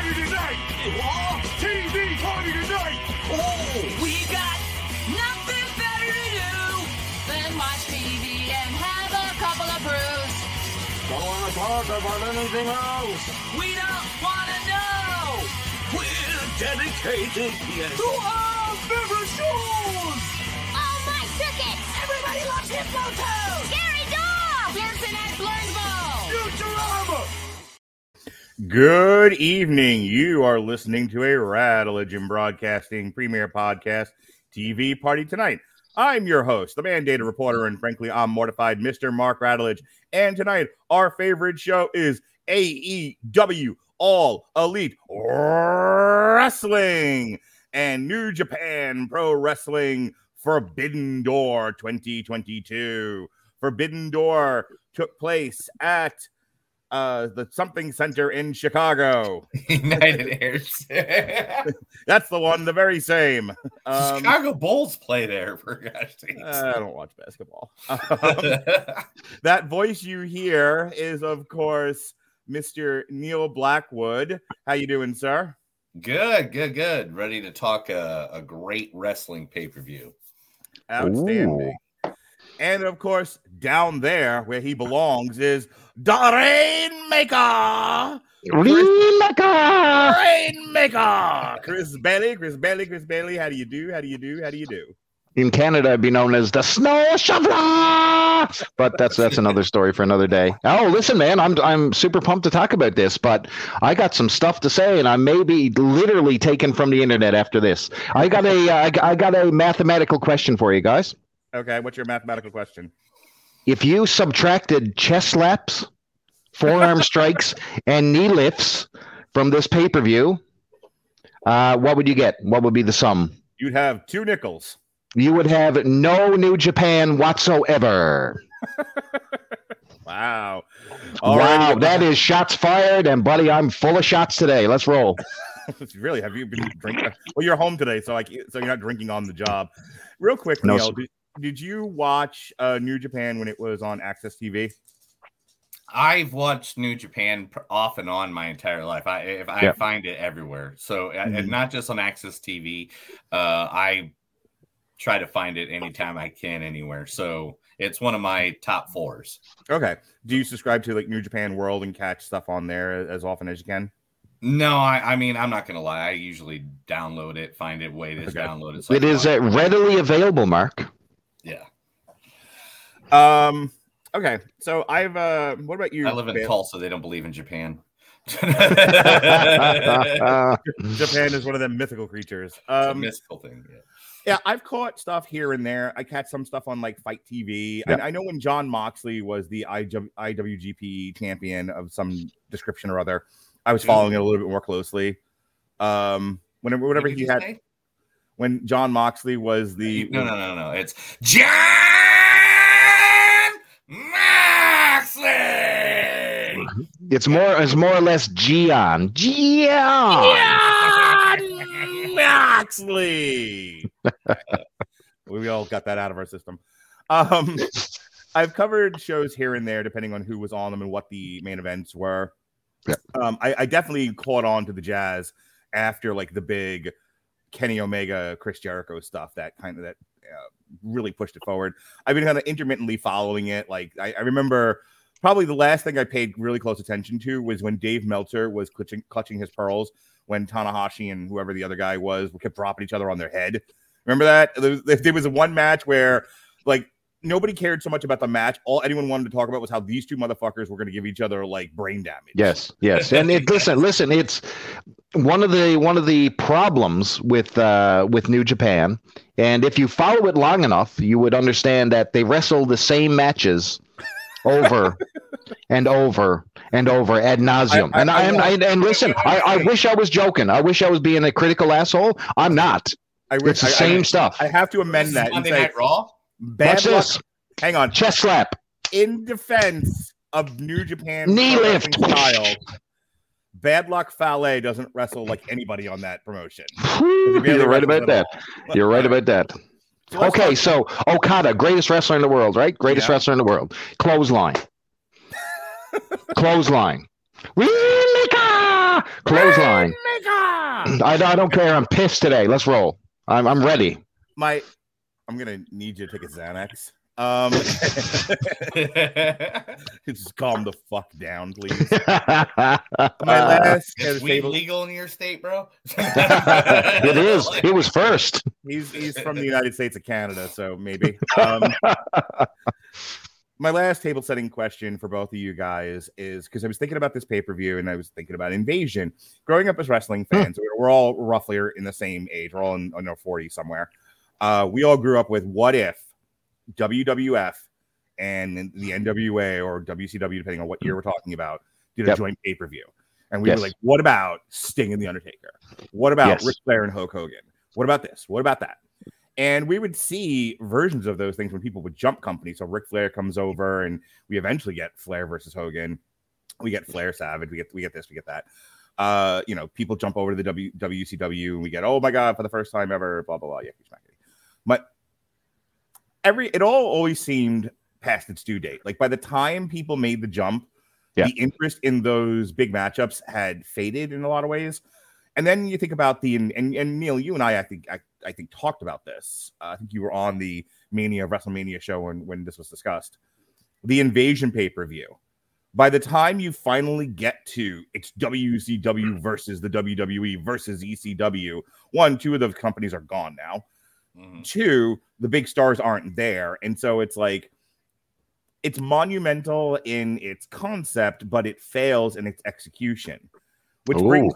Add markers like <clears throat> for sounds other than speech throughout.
party tonight! TV party tonight! Oh, we got nothing better to do than watch TV and have a couple of brews. Don't wanna talk about anything else! We don't want to know We're dedicated, yes! to our favorite shows. Oh my tickets! Everybody loves Hypno Toad. Gary Dog! Pearson and Blurnsville. Futurama! Good evening. You are listening to a Rattlegion Broadcasting Premier Podcast TV Party Tonight. I'm your host, the mandated reporter, and frankly, I'm mortified, Mr. Mark Radulich. And tonight, our favorite show is AEW All Elite Wrestling and New Japan Pro Wrestling Forbidden Door 2022. Forbidden Door took place at uh the something center in Chicago. <laughs> United Airs. <laughs> That's the one, the very same. Um, Chicago Bulls play there for gosh sakes. I don't watch basketball. Um, <laughs> that voice you hear is, of course, Mr. Neil Blackwood. How you doing, sir? good, good, good. Ready to talk a, a great wrestling pay per view. And of course, down there where he belongs is the Rainmaker. Remaka! Rainmaker. Chris Bailey, Chris Bailey, Chris Bailey. How do you do? How do you do? How do you do? In Canada, I'd be known as the Snow Shoveler, but that's that's another story for another day. Oh, listen, man, I'm I'm super pumped to talk about this, but I got some stuff to say, and I may be literally taken from the internet after this. I got a uh, I got a mathematical question for you guys. Okay, what's your mathematical question? If you subtracted chest slaps, forearm <laughs> strikes, and knee lifts from this pay per view, uh, what would you get? What would be the sum? You'd have two nickels. You would have no New Japan whatsoever. <laughs> Wow. Wow, that is shots fired, and buddy, I'm full of shots today. Let's roll. <laughs> really have you been drinking? Well, you're home today, so like, so you're not drinking on the job. Real quick, No, Neil, did, did you watch uh, New Japan when it was on AXS TV? I've watched New Japan off and on my entire life. I if I Yeah. find it everywhere. So uh, Mhm. and not just on AXS TV. Uh, I try to find it anytime I can anywhere. So it's one of my top fours. Okay. Do you subscribe to like New Japan World and catch stuff on there as often as you can? No, I, I mean I'm not gonna lie. I usually download it, find it, wait, it's Okay. downloaded. So I It can is uh, readily available, Mark. Yeah, Um. Okay. So I've. uh What about you? I live in Bail- Tulsa. They don't believe in Japan. Uh, <laughs> Japan is one of them mythical creatures. It's a Um. mystical thing. Yeah. Yeah, I've caught stuff here and there. I catch some stuff on like FITE TV. I, Yeah. I know when Jon Moxley was the IW, IWGP champion of some description or other, I was following it a little bit more closely. Um, whenever, whenever he had, say? When Jon Moxley was the No, no, no, no. It's Jon Moxley. it's more it's more or less Gian. Gian. Jon Moxley. <laughs> we all got that out of our system. Um, <laughs> I've covered shows here and there, depending on who was on them and what the main events were. Yeah. Um, I, I definitely caught on to the Jazz after like the big Kenny Omega, Chris Jericho stuff that kind of that uh, really pushed it forward. I've been kind of intermittently following it. Like I, I remember probably the last thing I paid really close attention to was when Dave Meltzer was clutching, clutching his pearls when Tanahashi and whoever the other guy was kept dropping each other on their head. Remember that? There was, there was one match where like nobody cared so much about the match. All anyone wanted to talk about was how these two motherfuckers were going to give each other like brain damage. Yes, yes, and it, listen, listen. It's one of the one of the problems with uh, with New Japan, and if you follow it long enough, you would understand that they wrestle the same matches over <laughs> and over and over ad nauseum. I- I- and I I, and, I, and listen, I, I wish I was joking. I wish I was being a critical asshole. I'm not. I wish It's the I- same I, stuff. I have to amend that Monday say Night Raw. bad Watch luck. this. Hang on. Chest slap, In defense of New Japan knee pro lift. style, Bad Luck Fale doesn't wrestle like anybody on that promotion. You're right about that. You're right about that. So Okay, so Okada, greatest wrestler in the world, right? Greatest Yeah. wrestler in the world. Clothesline. <laughs> Clothesline. Rainmaker! Clothesline. I, I don't care. I'm pissed today. Let's roll. I'm I'm ready. My, I'm gonna need you to take a Xanax. Um, <laughs> <laughs> just calm the fuck down, please. <laughs> My last head of Weed table- legal in your state, bro? it is. It was first. He's he's from the United States of Canada, so maybe. Um, my last table setting question for both of you guys is because I was thinking about this pay per view and I was thinking about Invasion. Growing up as wrestling fans, we're all roughly in the same age. We're all in, in our 40s somewhere. Uh, we all grew up with what if WWF and the NWA or WCW, depending on what year we're talking about, did a Yep. joint pay per view. And we Yes. were like, what about Sting and The Undertaker? What about Yes. Ric Flair and Hulk Hogan? What about this? What about that? And we would see versions of those things when people would jump companies. So Ric Flair comes over, and we eventually get Flair versus Hogan. We get Flair Savage. We get we get this. We get that. Uh, you know, people jump over to the w, WCW, and we get oh my god for the first time ever. Blah blah blah. Yucky smacky. But every it all always seemed past its due date. Like by the time people made the jump, Yeah. the interest in those big matchups had faded in a lot of ways. And then you think about the and and, and Neil, you and I, I think I, I think talked about this. Uh, I think you were on the Mania WrestleMania show when when this was discussed. The Invasion pay per view. By the time you finally get to it's WCW versus the WWE versus ECW, one, two of those companies are gone now Mhm. two the big stars aren't there. And so it's like it's monumental in its concept but it fails in its execution which brings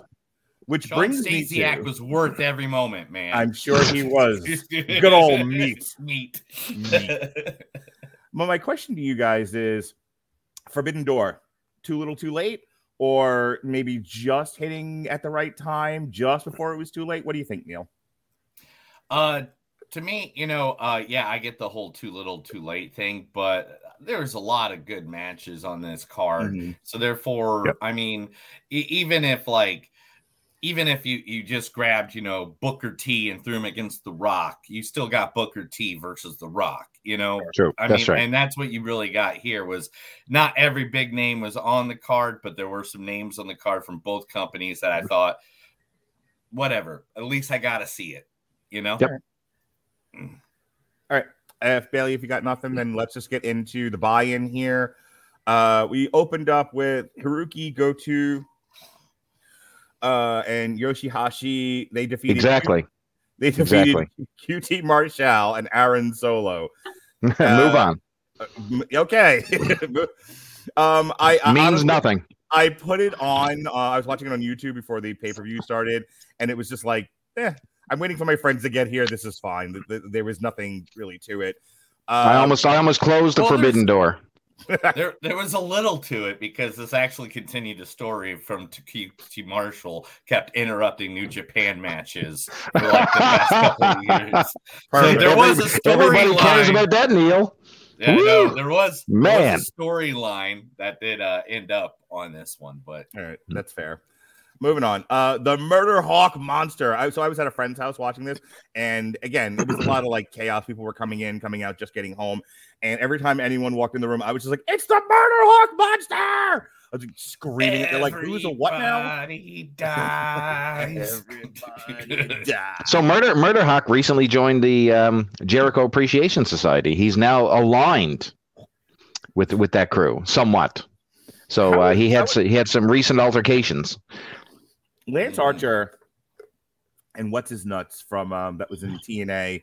which Shawn brings me Stasiak to, was worth every moment, man. i'm sure he was. <laughs> Good old meat. Meat. well my question to you guys is forbidden door too little too late? Or maybe just hitting at the right time just before it was too late? What do you think neil? Uh, to me, you know, uh, yeah, I get the whole too little, too late thing, but there's a lot of good matches on this card. Mhm. So therefore, Yep. I mean, e- even if like, even if you you just grabbed, you know, Booker T and threw him against The Rock, you still got Booker T versus The Rock. You know, True. I That's mean, right. and that's what you really got here was not every big name was on the card, but there were some names on the card from both companies that I thought, whatever, at least I got to see it. You know, Yep. If Bailey, if you got nothing, then let's just get into the buy-in here. Uh, we opened up with Hirooki Goto uh, and Yoshihashi. They defeated Exactly. They defeated Exactly. QT Marshall and Aaron Solo. <laughs> Move Uh, on. Uh, okay. <laughs> um, I, I Means honestly- nothing. I put it on. Uh, I was watching it on YouTube before the pay per view started, and it was just like, eh, I'm waiting for my friends to get here. This is fine. Th- th- There was nothing really to it. I Um, almost I almost closed the well, there's- forbidden door. <laughs> there there was a little to it because this actually continued the story from Takuchi Marshall kept interrupting New Japan matches for like the past couple of years. <laughs> So Perfect. there was a story. Everybody cares storyline. about that, Neil. Yeah, Woo! no, there was there Man. was a storyline that did uh, end up on this one, but All right, that's fair. Moving on. Uh, the Murder Hawk Monster. I, so I was at a friend's house watching this, and again, it was a lot of like chaos. People were coming in, coming out, just getting home, and every time anyone walked in the room, I was just like, "It's the Murder Hawk Monster!" I was like, screaming. They're like, "Who's a what now?" Everybody dies. Everybody <laughs> <laughs> die. So Murder Murder Hawk recently joined the um, Jericho Appreciation Society. He's now aligned with with that crew somewhat. So uh, he had is- s- he had some recent altercations. Lance Mm. Archer and what's his nuts from um, that was in TNA.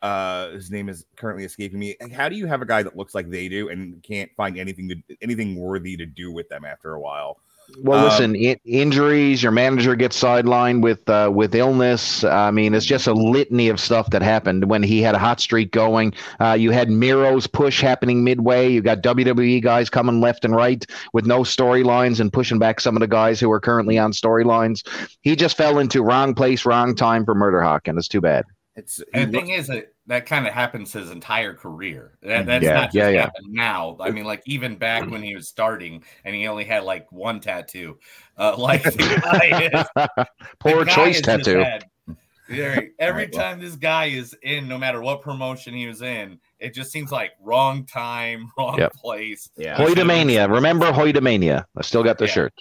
Uh, his name is currently escaping me. How do you have a guy that looks like they do and can't find anything to anything worthy to do with them after a while? Well, Um, listen, injuries. Your manager gets sidelined with uh, with illness. I mean, it's just a litany of stuff that happened when he had a hot streak going. Uh, you had Miro's push happening midway. You got WWE guys coming left and right with no storylines and pushing back some of the guys who are currently on storylines. He just fell into wrong place, wrong time for Murder Hawk, and it's too bad. It's And the thing is that that kind of happens his entire career. That, Mhm. that's Yeah, not just yeah, yeah. happened now. I mean, like even back when he was starting and he only had like one tattoo. Uh, <laughs> like the guy is, <laughs> Poor the guy choice has tattoo. had- Yeah, <laughs> every Alright, well. time this guy is in, no matter what promotion he was in, it just seems like wrong time, wrong Yep. place. yeah. Hoy- Remember Hoytomania? I still got the Yeah. shirt.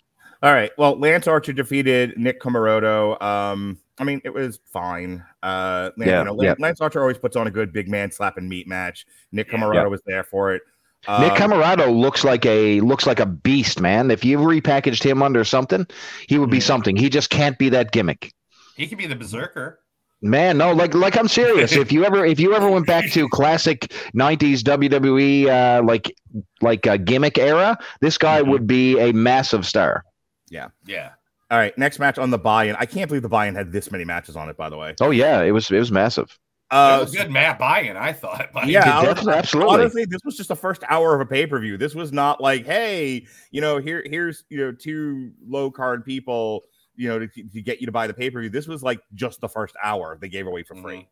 All right. Well, Lance Archer defeated Nick Comoroto. Um, I mean, it was fine. Uh, man, Yeah, you know, yeah. Lance, Lance Archer always puts on a good big man slap and meat match. Nick Yeah. Was there for it. Nick Um, Camarado looks like a looks like a beast, man. If you repackaged him under something, he would be something. He just can't be that gimmick. He could be the berserker. Man, no, like like I'm serious. <laughs> if you ever if you ever went back to classic '90s WWE uh, like like a gimmick era, this guy Mhm. would be a massive star. Yeah, yeah. All right. Next match on the buy-in. I can't believe the buy-in had this many matches on it. By the way. Oh yeah, it was it was massive. Uh, it was good Matt buy-in, I thought. <laughs> But Yeah, It honestly- absolutely. honestly, this was just the first hour of a pay per view. This was not like, hey, you know, here, here's you know, two low card people, you know, to, to get you to buy the pay per view. This was like just the first hour they gave away for free.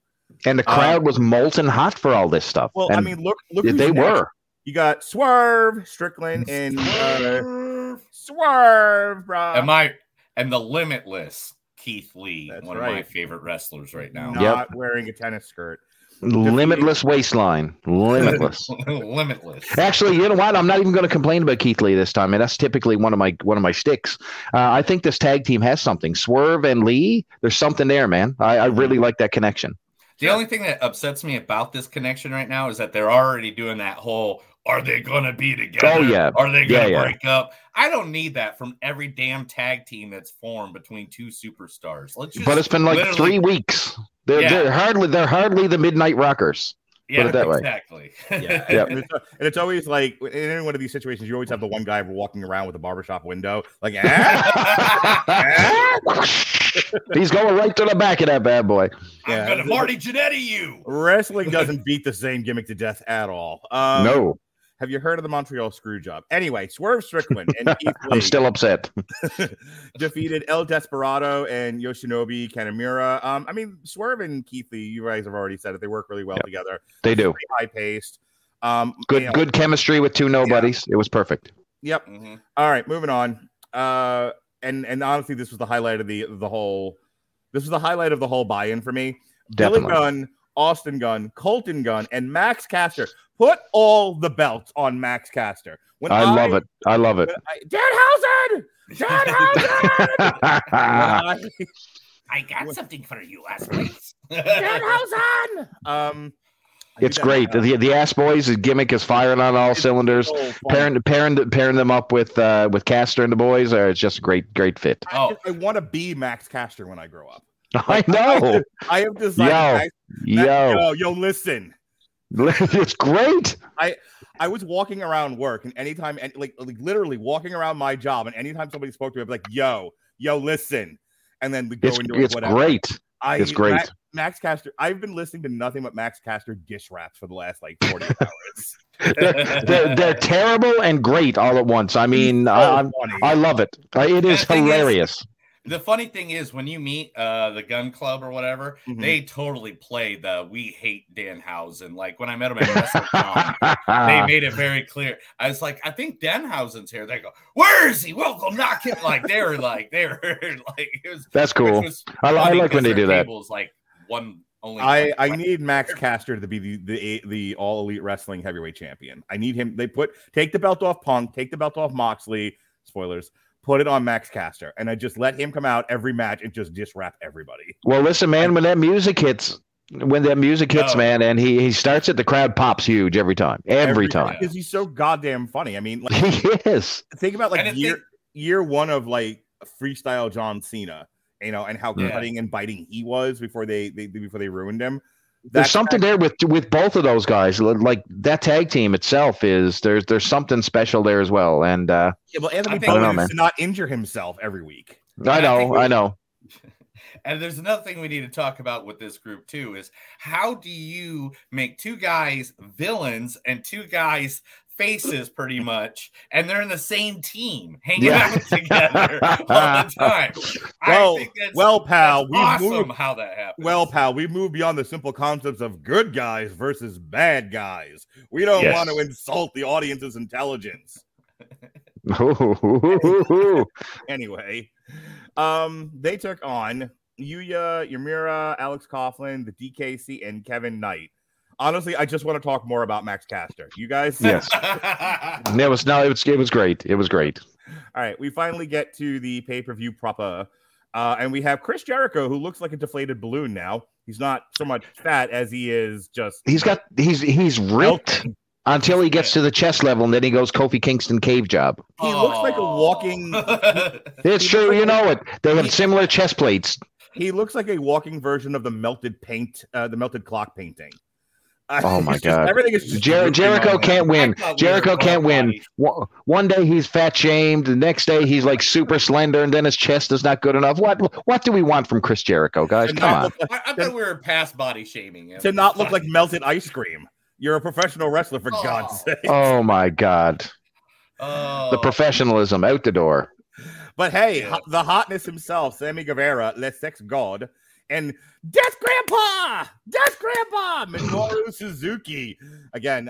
And the Um, crowd was molten hot for all this stuff. Well, I mean, look, look, they who's next. were. You got Swerve, Strickland, and uh, Swerve, bro. Am I and the limitless Keith Lee, That's one of my favorite wrestlers right now. not wearing a tennis skirt. Limitless waistline. Limitless. <laughs> limitless. Actually, you know what? I'm not even going to complain about Keith Lee this time, and that's typically one of my one of my sticks. Uh, I think this tag team has something. Swerve and Lee, there's something there, man. I, I really like that connection. The only thing that upsets me about this connection right now is that they're already doing that whole are they gonna be together? Oh, yeah. Are they gonna yeah. break up? I don't need that from every damn tag team that's formed between two superstars. Let's just But it's been like three weeks. They're, Yeah. they're hardly they're hardly the Midnight Rockers. yeah, it that way. exactly. Yeah, Yep. <laughs> and, it's, and it's always like in any one of these situations, you always have the one guy walking around with a barbershop window, like, ah, <laughs> He's going right to the back of that bad boy. I'm Yeah. gonna Marty Jannetty you. wrestling doesn't beat the same gimmick to death at all. Um, no, Have you heard of the Montreal Screwjob? Anyway, Swerve Strickland and Keith Lee <laughs> I'm still upset. <laughs> defeated El Desperado and Yoshinobu Kanemaru. Um, I mean, Swerve and Keith Lee, you guys have already said it. They work really well Yep. together. They do High paced. Um, good you know, good chemistry with two nobodies. It was perfect. Yep. Mhm. All right, moving on. Uh, and and honestly, this was the highlight of the the whole. This was the highlight of the whole buy-in for me. Billy Definitely. Gunn, Austin Gunn, Colton Gunn, and Max Caster put all the belts on Max Caster. When I love it. I love it. when I, Danhausen, Danhausen, I- <laughs> I got something for you, aspirates. <laughs> Danhausen. Um, It's do that, great. The the ass boys gimmick is firing on all it's cylinders. so. Pairing pairing pairing them up with uh, with Caster and the boys, uh, it's just a great great fit. I, Oh. just- I want to be Max Caster when I grow up. <laughs> I know. I have decided. Yo, Max- Yo, yo, yo, listen. <laughs> it's great. I I was walking around work, and anytime, and like, like literally walking around my job, and anytime somebody spoke to me, I'd be like, "Yo, yo, listen," and then we go It's into it's whatever. great. I, it's great. Max, Max Caster. I've been listening to nothing but Max Caster dish raps for the last like forty <laughs> hours. They're, they're, they're terrible and great all at once. I mean, So I, I'm- I love it. It is the thing is- hilarious. The funny thing is, when you meet uh, the gun club or whatever, Mhm. they totally play the "We hate Danhausen." Like when I met him at WrestleCon, <laughs> they made it very clear. I was like, "I think Danhausen's here." They go, "Where is he? We'll go knock him!" Like they were like they were <laughs> like it was. That's cool. was I, I like when they do that. table's like one only. I, I need Max Caster to be the, the the all elite wrestling heavyweight champion. I need him. They put take the belt off Punk, take the belt off Moxley. Spoilers. Put it on Max Caster, and I just let him come out every match and just diss rap everybody. Well, listen, man, when that music hits, when that music hits, Oh. man, and he he starts it, the crowd pops huge every time. Every, time. because he's so goddamn funny. I mean, <laughs> like, He is. think about like And if year they- year one of like freestyle John Cena, you know, and how Yeah. cutting and biting he was before they, they before they ruined him. There's something there with with both of those guys. Like that tag team itself is there's there's something special there as well. And uh, Yeah, well, Anthony I think- I don't know, Bowens man. to not injure himself every week. I I know, we- I know. <laughs> And there's another thing we need to talk about with this group too is how do you make two guys villains and two guys faces pretty much, and they're in the same team hanging Yeah. out <laughs> together all the <laughs> time. Well, I think that's, well, pal, that's we've awesome moved- how that happened. Well, pal, we've moved beyond the simple concepts of good guys versus bad guys. We don't Yes. want to insult the audience's intelligence. <laughs> Anyway, um, they took on Yuya, Uemura, Alex Coughlin, the DKC, and Kevin Knight. Honestly, I just want to talk more about Max Caster. You guys, Yes. <laughs> <laughs> It was no, it was it was great. It was great. All right, we finally get to the pay per view proper, uh, and we have Chris Jericho, who looks like a deflated balloon now. He's not so much fat as he is just. He's got he's he's ripped melting. until he gets to the chest level, and then he goes Kofi Kingston cave job. He looks like a walking. <laughs> It's He true, you know it. They have he- similar chest plates. He looks like a walking version of the melted paint, uh, the melted clock painting. Uh, Oh my it's <laughs> just- God. everything is just Jer- Jericho can't win. I thought we were Jericho can't win. bodies. One one day he's fat shamed, the next day he's like super slender, and then his chest is not good enough. What what do we want from Chris Jericho, guys? To Come on. look like- I, I thought we were past body shaming him. to not look like melted ice cream. You're a professional wrestler, for God's Oh. sake. Oh my God. Oh. The professionalism out the door. But hey, Yeah. ho- the hotness himself, Sammy Guevara, Le Sex God, and Death Grandpa, Death Grandpa, Minoru Suzuki. Again,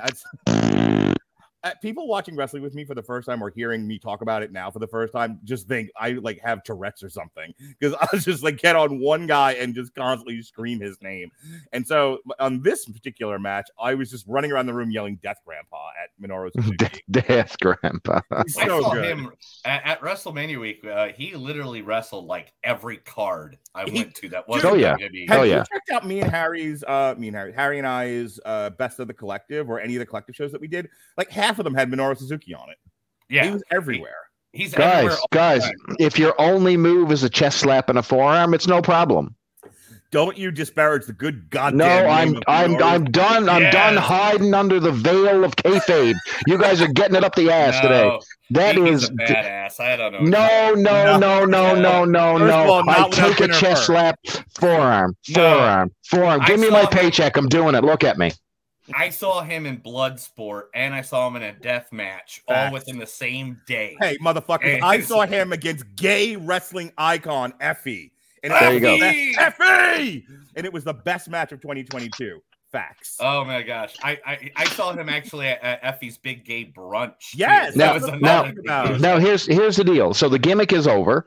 people watching wrestling with me for the first time or hearing me talk about it now for the first time just think I like have Tourette's or something because <laughs> I was just like get on one guy and just constantly scream his name. And so on this particular match, I was just running around the room yelling "Death Grandpa" at Minoru <laughs> Suzuki. Death Grandpa. He's I saw good. him at, at WrestleMania week. Uh, he literally wrestled like every card I He- went to that wasn't Oh, yeah. WWE. Have Oh, you yeah. checked out me and Harry's uh me and Harry, Harry and I's uh best of the collective or any of the collective shows that we did? Like half of them had Minoru Suzuki on it. Yeah, he was everywhere. he's everywhere. Guys, all guys, if your only move is a chest slap and a forearm, it's no problem. Don't you disparage the good goddamn No, I'm I'm I'm done. I'm done hiding under the veil of kayfabe. You guys are getting it up the ass today. No, That he- is a badass. I don't know. no, no, no, no, no, no, no. all, I take a chest slap, forearm, No. forearm, forearm. I Give me saw my paycheck. I'm doing it. Look at me. I saw him in Bloodsport and I saw him in a death match all within the same day. Hey, motherfuckers, Hey, I saw him against gay wrestling icon Effy. And There it you go. was Effy! And it was the best match of 2022. Facts. Oh my gosh, I I, I saw him actually at, at Effy's big gay brunch. too. Yes, that Now- was that's what I'm another talking big about. deal. Now here's here's the deal. So the gimmick is over.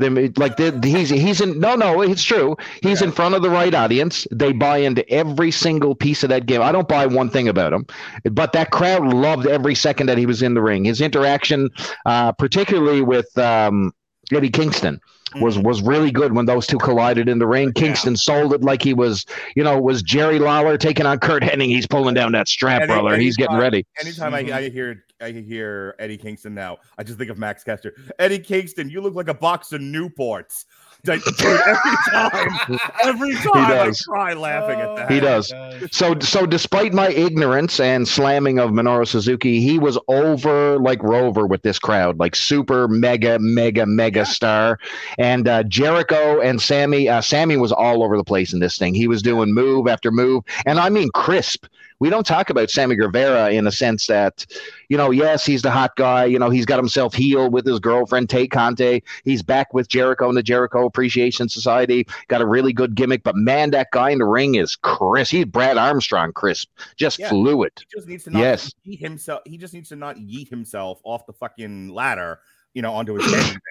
Then like the, the- he's he's in no no it's true. He's in front of the right audience. They buy into every single piece of that game. I don't buy one thing about him, but that crowd loved every second that he was in the ring. His interaction, uh, particularly with um, Eddie Kingston, was was really good when those two collided in the ring. Kingston sold it like he was you know was Jerry Lawler taking on Curt Hennig. He's pulling down that strap, brother. He's getting ready. Anytime Mhm. I, I hear I hear Eddie Kingston now, I just think of Max Caster. Eddie Kingston, you look like a box of Newports. Like, dude, every <laughs> time, every time I does. cry laughing at that. He Oh, does. So, so despite my ignorance and slamming of Minoru Suzuki, he was over like Rover with this crowd, like super mega, mega, mega Yeah. star. And uh, Jericho and Sammy, uh, Sammy was all over the place in this thing. He was doing move after move, and I mean crisp. We don't talk about Sammy Guevara in a sense that, you know, yes, he's the hot guy. You know, he's got himself healed with his girlfriend Tay Conti. He's back with Jericho and the Jericho Appreciation Society. Got a really good gimmick, but man, that guy in the ring is crisp. He's Brad Armstrong crisp, just Yeah. fluid. He just needs to not Yes. yeet himself. He just needs to not yeet himself off the fucking ladder, you know, onto his head. <laughs>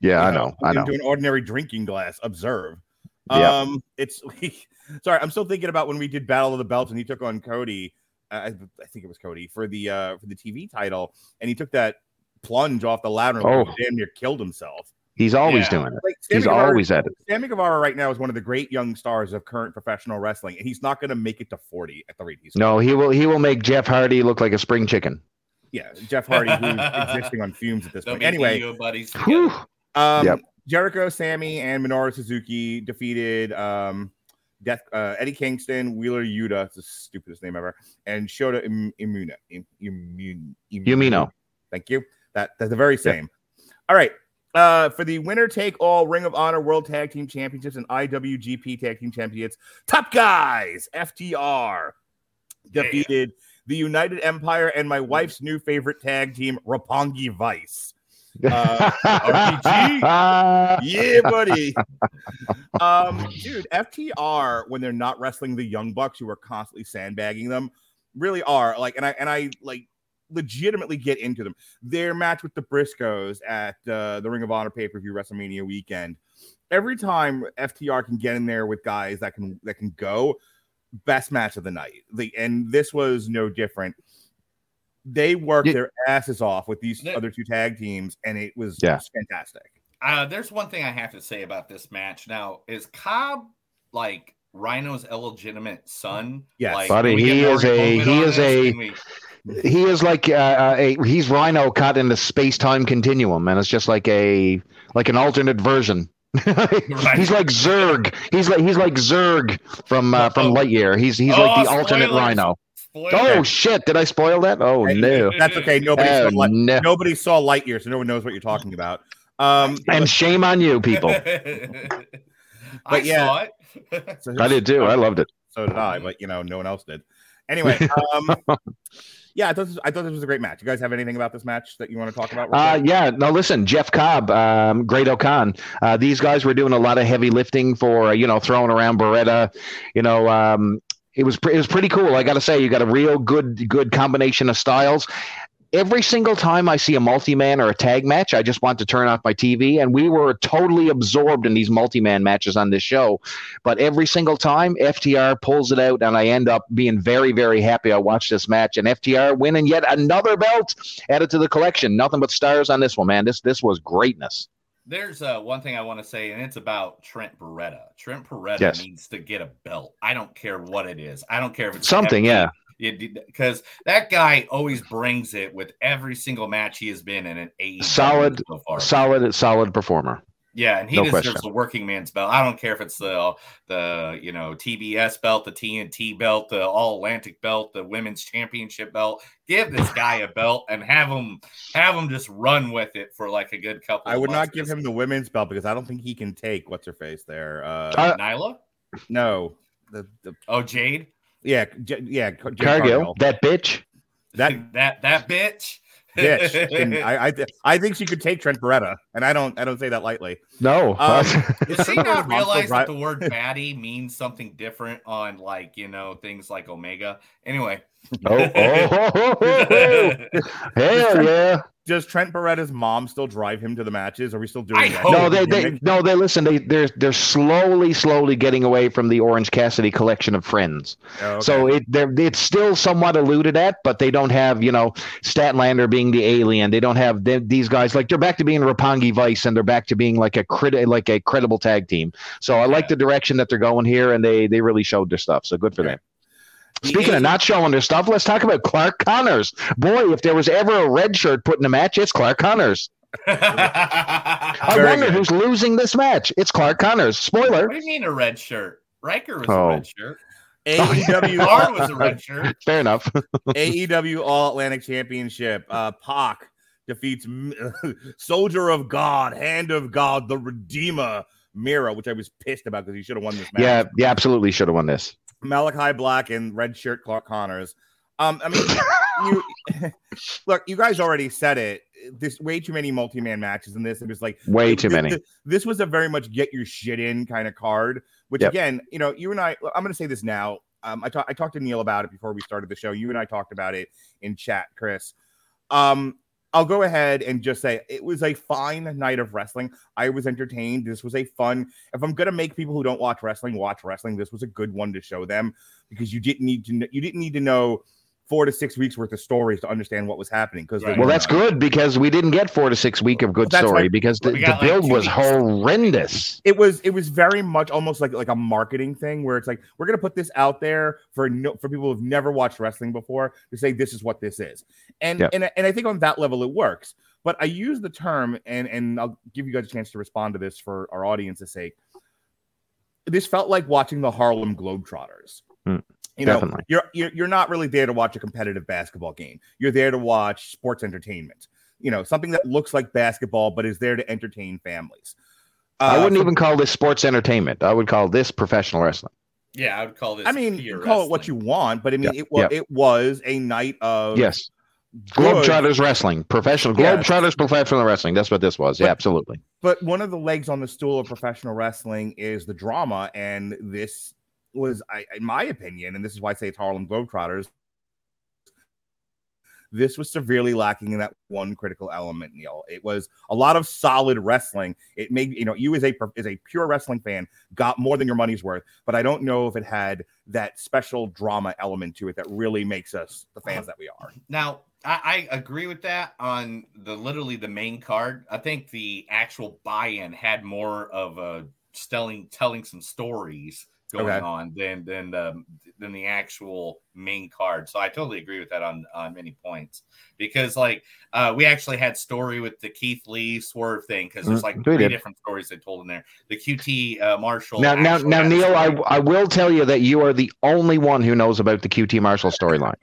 Yeah, I you know, I know. Into an ordinary drinking glass. Observe. Yeah. Um, it's <laughs> sorry. I'm still thinking about when we did Battle of the Belts and he took on Cody. Uh, I, I think it was Cody for the uh for the TV title, and he took that plunge off the ladder and Oh. damn near killed himself. He's always Yeah. doing it. Like He's Guevara- always at it. Sammy Guevara right now is one of the great young stars of current professional wrestling, and he's not going to make it to 40 at the rate he's. No, he will. He will make Jeff Hardy look like a spring chicken. Yeah, Jeff Hardy, who's <laughs> existing on fumes at this They'll point. Anyway, Dio buddies Um, Yep. Jericho, Sammy, and Minoru Suzuki defeated um, Death uh, Eddie Kingston, Wheeler Yuta, it's the stupidest name ever, and Shota Im- Imuna. Im- Immun- Im-. Thank you. That that's the very same. All right. Uh, for the winner take all Ring of Honor World Tag Team Championships and IWGP Tag Team Championships, Top Guys FTR defeated the United Empire and my wife's new favorite tag team, Roppongi Vice. Uh, <laughs> yeah, buddy. um, dude, FTR when they're not wrestling the Young Bucks, who are constantly sandbagging them, really are like, and I and I like legitimately get into them. Their match with the Briscoes at uh, the Ring of Honor pay per view WrestleMania weekend. Every time FTR can get in there with guys that can that can go, best match of the night. The and this was no different. They worked Yeah. their asses off with these Yeah. other two tag teams, and it was Yeah. fantastic. Uh, there's one thing I have to say about this match. Now, is Cobb like Rhino's illegitimate son? Yes. like, Buddy, can we get he is a- he is a- we- He is like uh, uh, a he's Rhino caught in the space time continuum, and it's just like a like an alternate version. <laughs> He's like Zurg. He's like he's like Zurg from uh, from Oh. Lightyear. He's he's Oh, like the alternate spoilers. Rhino. Spoiler. Oh shit! Did I spoil that? Oh no! That's okay. Nobody Oh, saw Light- no. nobody saw Lightyear, so no one knows what you're talking about. Um, <laughs> And shame on you, people. <laughs> I But yeah. saw it. <laughs> so- I did too. I loved it. So did I, but you know, no one else did. Anyway, um, yeah, I thought this, I thought this was a great match. You guys have anything about this match that you want to talk about? real Uh, yeah. No, listen, Jeff Cobb, um, Great-O-Khan. Uh, these guys were doing a lot of heavy lifting for uh, you know throwing around Beretta. You know, um, it was it was pretty cool. I got to say, you got a real good good combination of styles. Every single time I see a multi-man or a tag match, I just want to turn off my TV. And we were totally absorbed in these multi-man matches on this show. But every single time, FTR pulls it out, and I end up being very, very happy I watched this match. And FTR winning yet another belt added to the collection. Nothing but stars on this one, man. This this was greatness. There's uh, one thing I want to say, and it's about Trent Beretta. Trent Beretta Yes. needs to get a belt. I don't care what it is. I don't care if it's Something, yeah. Because that guy always brings it with every single match he has been in an AEW Solid- so far. Solid, solid performer. Yeah, and he No deserves question. a working man's belt. I don't care if it's the the you know TBS belt, the TNT belt, the All Atlantic belt, the Women's Championship belt. Give this guy a belt and have him have him just run with it for like a good couple. I of would months. not give him the women's belt because I don't think he can take what's her face there. Uh, Uh, Nyla. no, the, the Oh, Jade. yeah, J- yeah, Car- Jade Cargill, Cargill. that bitch. that <laughs> that that bitch. Bitch. <laughs> and I, I, I think she could take Trent Beretta, and I don't, I don't say that lightly. No. Um, <laughs> Does she not realize that the word baddie means something different on like you know things like Omega? Anyway. Oh, oh, oh, oh, oh, oh. Hell yeah. Does Trent Beretta's mom still drive him to the matches? Are we still doing I that? No, they, they no, they listen. They they're they're slowly, slowly getting away from the Orange Cassidy collection of friends. Oh, okay. So it they're it's still somewhat alluded at, but they don't have you know Statlander being the alien. They don't have them, these guys like they're back to being Roppongi Vice, and they're back to being like a crit like a credible tag team. So I like Yeah. the direction that they're going here, and they they really showed their stuff. So good for Okay. them. Speaking of not showing their stuff, let's talk about Clark Connors. Boy, if there was ever a red shirt put in a match, it's Clark Connors. <laughs> I Very wonder good. who's losing this match. It's Clark Connors. Spoiler. What do you mean a red shirt? Riker was Oh. a red shirt. AEW, <laughs> was a red shirt. Fair enough. <laughs> AEW All Atlantic Championship. Uh, Pac defeats Soldier of God, Hand of God, the Redeemer, Miro, which I was pissed about because he should have won this match. yeah, yeah, absolutely should have won this. Malachi Black and red shirt Clark Connors. Um, I mean, you <laughs> look, you guys already said it. There's way too many multi-man matches in this. It was like Way too th- many. th- This was a very much get your shit in kind of card. Which Yep. again, you know, you and I. I'm going to say this now. Um, I, ta- I talked to Neil about it before we started the show. You and I talked about it in chat, Chris. Um, I'll go ahead and just say it was a fine night of wrestling. I was entertained. This was a fun. If I'm gonna make people who don't watch wrestling watch wrestling, this was a good one to show them because you didn't need to. Know, you didn't need to know four to six weeks worth of stories to understand what was happening. Because Right. Well, that's good because we didn't get four to six week of good That's story right. because the, the like, build was weeks. horrendous. it was it was very much almost like like a marketing thing where it's like we're gonna put this out there for no, for people who've never watched wrestling before to say this is what this is and Yeah. and and I think on that level it works but I use the term and and I'll give you guys a chance to respond to this for our audience's sake this felt like watching the Harlem Globetrotters Mm, you know definitely. you're, you're you're not really there to watch a competitive basketball game you're there to watch sports entertainment you know something that looks like basketball but is there to entertain families I Uh, wouldn't for- even call this sports entertainment. I would call this professional wrestling. Yeah, I would call this. I mean, you pure call it what you want, but I mean, Yeah, it was yeah. it was a night of Yes. good- Globetrotters wrestling. Professional Yes. Globetrotters professional wrestling. That's what this was. Yeah, absolutely. But one of the legs on the stool of professional wrestling is the drama, and this was, I, in my opinion, and this is why I say it's Harlem Globetrotters. this was severely lacking in that one critical element. Neil, it was a lot of solid wrestling. It made you know you as a as a pure wrestling fan got more than your money's worth, but I don't know if it had that special drama element to it that really makes us the fans that we are. Now, I, I agree with that on the literally the main card. I think the actual buy-in had more of a telling telling some stories going Okay. on than than the than the actual main card. So I totally agree with that on on many points because like uh we actually had story with the Keith Lee swerve thing because there's Mm, like we three did. different stories they told in there. The QT uh, Marshall Now, now, now, Neil, I. I will tell you that you are the only one who knows about the QT Marshall storyline.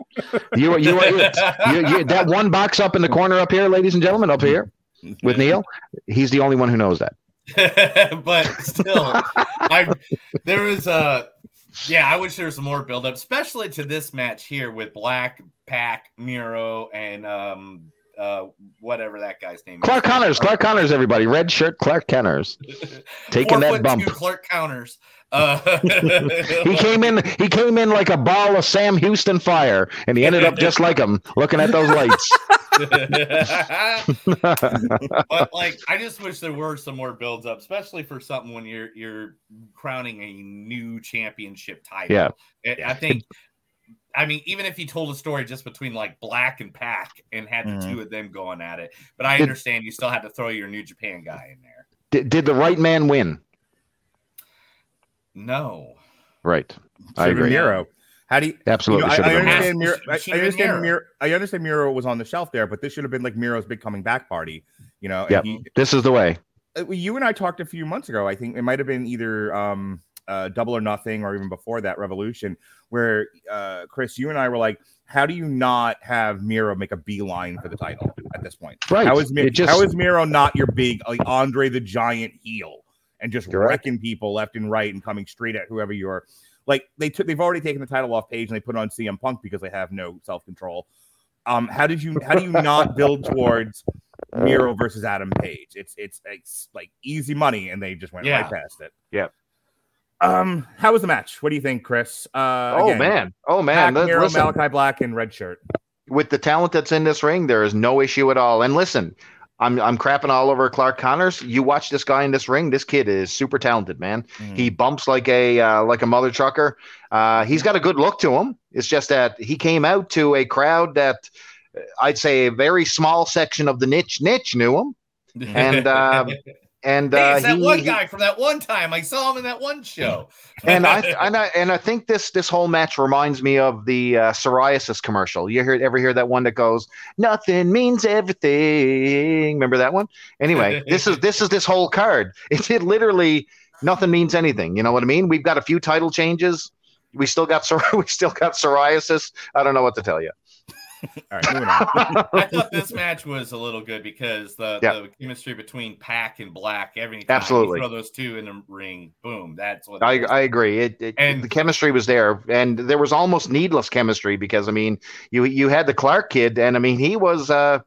You are, you are it. You, you, that one box up in the corner up here, ladies and gentlemen, up here <laughs> with Neil. He's the only one who knows that. <laughs> but still, I there was a yeah. I wish there was some more build up, especially to this match here with Black Pack, Miro, and um uh whatever that guy's name. Is. Clark is. Connors, Clark Connors, everybody, red shirt, Clark Connors, <laughs> taking that bump. Clark counters. <laughs> Uh, He came in, he came in like a ball of Sam Houston fire, and he ended up just like him, looking at those lights. But <laughs> like I just wish there were some more builds up, especially for something when you're you're crowning a new championship title. Yeah. I- I think I mean, even if you told a story just between like Black and Pack and had the Mhm. two of them going at it, but I Did- understand you still had to throw your New Japan guy in there. Did, did the right man win? No. Right. I Should've agree. Miro. How do you? You Absolutely. know, I, I understand Miro. I, I understand Miro. Miro. I understand Miro was on the shelf there, but this should have been like Miro's big coming back party. You know, and Yep. he- This is the way. uh, you and I talked a few months ago. I think it might have been either um, uh, Double or Nothing, or even before that Revolution, where uh, Chris, you and I were like, "How do you not have Miro make a beeline for the title at this point? Right. How is Mi- It just- how is Miro not your big like Andre the Giant heel and just Correct. wrecking people left and right and coming straight at whoever you're?" Like they took, they've already taken the title off page and they put it on CM Punk because they have no self control. Um, how did you? How do you not build <laughs> towards Miro versus Adam Page? It's it's it's like easy money, and they just went Yeah. right past it. Yep. Um, how was the match? What do you think, Chris? Uh, Oh again, man. Oh man. Pac, Miro, listen, Malachi Black, and red shirt. with the talent that's in this ring, there is no issue at all. And listen, I'm I'm crapping all over Clark Connors. You watch this guy in this ring. This kid is super talented, man. Mm-hmm. He bumps like a uh, like a mother trucker. Uh, he's got a good look to him. It's just that he came out to a crowd that uh, I'd say a very small section of the niche niche knew him. <laughs> And, uh, And hey, uh, that he- one guy from that one time. I saw him in that one show. <laughs> and I and I and I think this this whole match reminds me of the uh, psoriasis commercial. You hear ever hear that one that goes, "Nothing means everything." Remember that one? Anyway, this is this is this whole card. <laughs> It's it literally nothing means anything. You know what I mean? We've got a few title changes. We still got <laughs> we still got psoriasis. I don't know what to tell you. <laughs> All right, moving on. I thought this match was a little good because the, Yeah. the chemistry between Pack and Black, every time Absolutely. you throw those two in the ring, boom, that's what. I. I agree. It, it And- the chemistry was there, and there was almost needless chemistry because I mean, you you had the Clark kid, and I mean, he was uh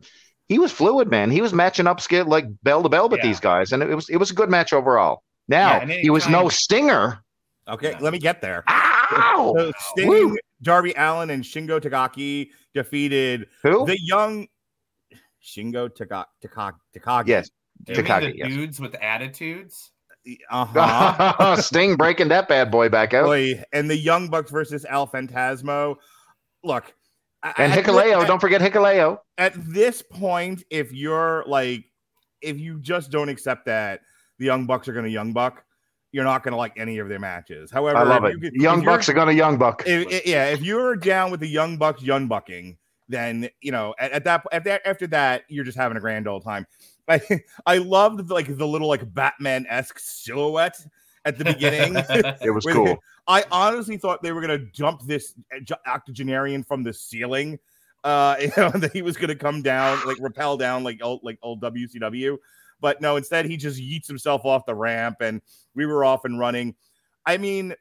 he was fluid, man. He was matching up skill like bell to bell with Yeah. these guys, and it was it was a good match overall. Now Yeah, he was no stinger. Okay, let me get there. Ow! So Sting, Woo! Darby Allin, and Shingo Takagi defeated Who? the young Shingo Taka- Taka- Takagi. Yes. Do you mean Takagi, the yes. dudes with attitudes. Uh-huh. <laughs> Sting breaking that bad boy back out. Boy, and the Young Bucks versus El Fantasmo. Look, And at Hikuleo, at- don't forget Hikuleo. at this point, if you're like, if you just don't accept that the Young Bucks are going to Young Buck, you're not going to like any of their matches. However, I love it. could- Young Bucks are gonna Young Buck. if, if- yeah, if you're down with the Young Bucks Young Bucking, then you know at, at that at that after that you're just having a grand old time. <laughs> I I loved like the little like Batman esque silhouette at the beginning. <laughs> It was <laughs> cool. I honestly thought they were gonna jump this octogenarian from the ceiling. Uh, you know that he was gonna come down, like rappel down, like old like old WCW. But no, instead he just yeets himself off the ramp, and we were off and running. I mean,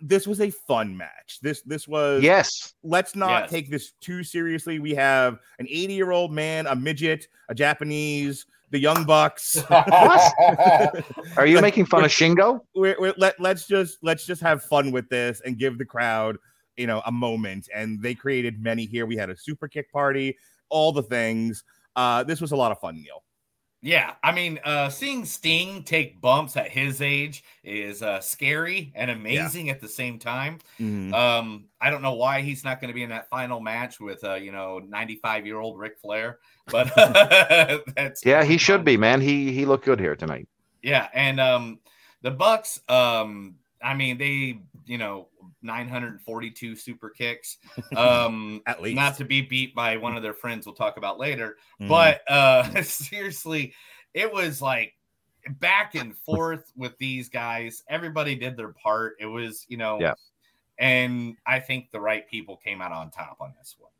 this was a fun match. This this was Yes. let's not Yes. take this too seriously. We have an 80 year old man, a midget, a Japanese, the Young Bucks. <laughs> Are you making fun of Shingo? we're, we're- let, let's just let's just have fun with this and give the crowd you know, a moment, and they created many here. We had a super kick party, all the things. Uh, this was a lot of fun, Neil. Yeah, I mean, uh, seeing Sting take bumps at his age is uh, scary and amazing at the same time. Mhm. Um, I don't know why he's not going to be in that final match with, uh, you know, 95 year old Ric Flair, <laughs> but <laughs> <laughs> that's Yeah, he should be, man. He he looked good here tonight. Yeah, and um, the Bucks, um, I mean, they, you know, 942 super kicks. Um, <laughs> At least. not to be beat by one of their friends. We'll talk about later. Mhm. But uh, <laughs> seriously, it was like back and forth with these guys. Everybody did their part. It was, you know, Yeah. And I think the right people came out on top on this one.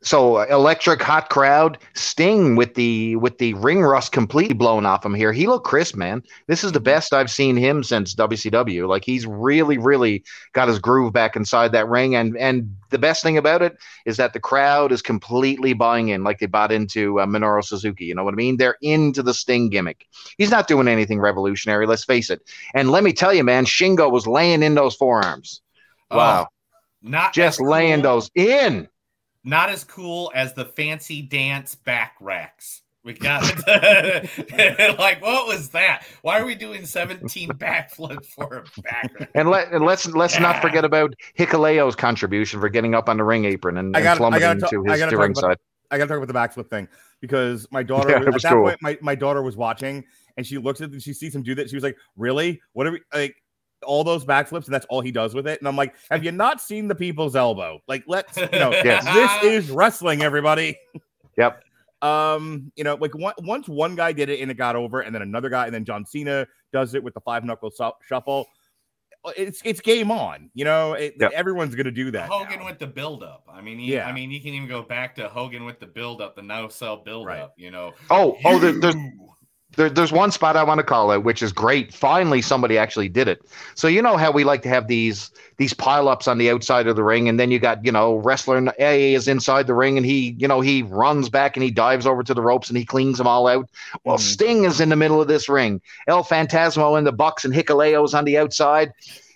So uh, electric hot crowd, Sting with the with the ring rust completely blown off him here. He looked crisp, man. This is the best I've seen him since WCW. Like he's really, really got his groove back inside that ring. And and the best thing about it is that the crowd is completely buying in, like they bought into uh, Minoru Suzuki. You know what I mean? They're into the Sting gimmick. He's not doing anything revolutionary. Let's face it. And let me tell you, man, Shingo was laying in those forearms. Wow, Oh, not just laying those in. Not as cool as the fancy dance back racks. We got <laughs> <laughs> like what was that? Why are we doing 17 backflips for a back rack? And let and let's let's not forget about Hikuleo's contribution for getting up on the ring apron and, I and gotta- I plummeting gotta to ta- I his gotta to talk about- I gotta talk about the backflip thing because my <laughs> daughter Yeah, was, it at was that cool. point my, my daughter was watching and she looks at she sees him do that. She was like, Really? What are we like all those backflips and that's all he does with it? And I'm like, Have you not seen the people's elbow? Like, let's you know, <laughs> Yes. this is wrestling, everybody. Yep. Um, you know, like one, once one guy did it and it got over, and then another guy, and then John Cena does it with the five knuckle su- shuffle. It's it's game on. You know, it, Yep. everyone's gonna do that. Hogan now. with the build up. I mean, he, Yeah. I mean, you can even go back to Hogan with the build up, the no sell build Right. up. You know, Oh, oh, there, there's You! There, there's one spot I want to call it, which is great. Finally, somebody actually did it. So you know how we like to have these these pileups on the outside of the ring, and then you got you know wrestler A is inside the ring, and he you know he runs back and he dives over to the ropes and he cleans them all out. Well, Mhm. Sting is in the middle of this ring. El Fantasmo in the Bucks and Hikuleo's on the outside.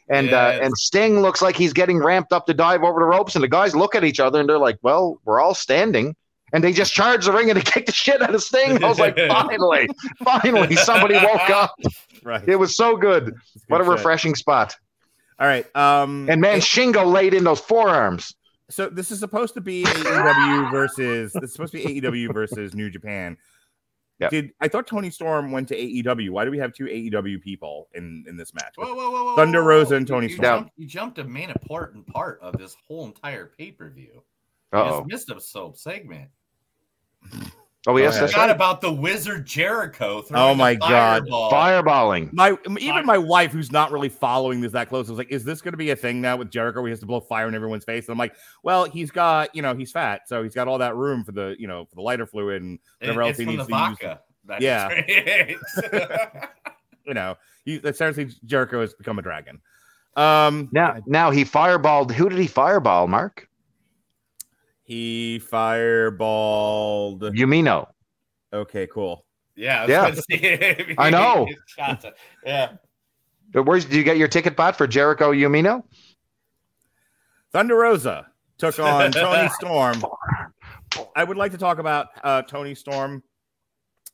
And uh, and Sting looks like he's getting ramped up to dive over the ropes, and the guys look at each other and they're like, "Well, we're all standing." And they just charged the ring and they <laughs> kicked the shit out of Sting. I was like, <laughs> finally, finally, somebody woke up. <laughs> right. It was so good. It's What a good shit. refreshing spot. All right. Um, And man, Shingo laid in those forearms. so this is supposed to be AEW versus this is supposed to be AEW versus New Japan. Yep. Did I thought Toni Storm went to AEW? Why do we have two AEW people in in this match? Whoa, whoa, whoa, whoa, Thunder whoa, Rosa whoa. and Toni you, Storm. Jumped, you jumped a main important part of this whole entire pay per view. Uh-oh. You just missed a soap segment. Oh, yes, that's Forgot right. about the Wizard Jericho. throwing Oh a my God. Fireballing. My even my wife, who's not really following this that close, was like, "Is this going to be a thing now with Jericho? Where he has to blow fire in everyone's face?" And I'm like, "Well, he's got you know he's fat, so he's got all that room for the you know for the lighter fluid and It- whatever else it's he from needs the to use. that Yeah. <laughs> <laughs> You know, he essentially Jericho has become a dragon." Um, Now, now he fireballed. Who did he fireball, Mark? He fireballed. Umino. Okay, cool. yeah, Yeah. was <laughs> gonna I know. Yeah. But where's do you get your ticket bot for Jericho Yumino? Thunder Rosa took on <laughs> Toni Storm. <laughs> I would like to talk about uh, Toni Storm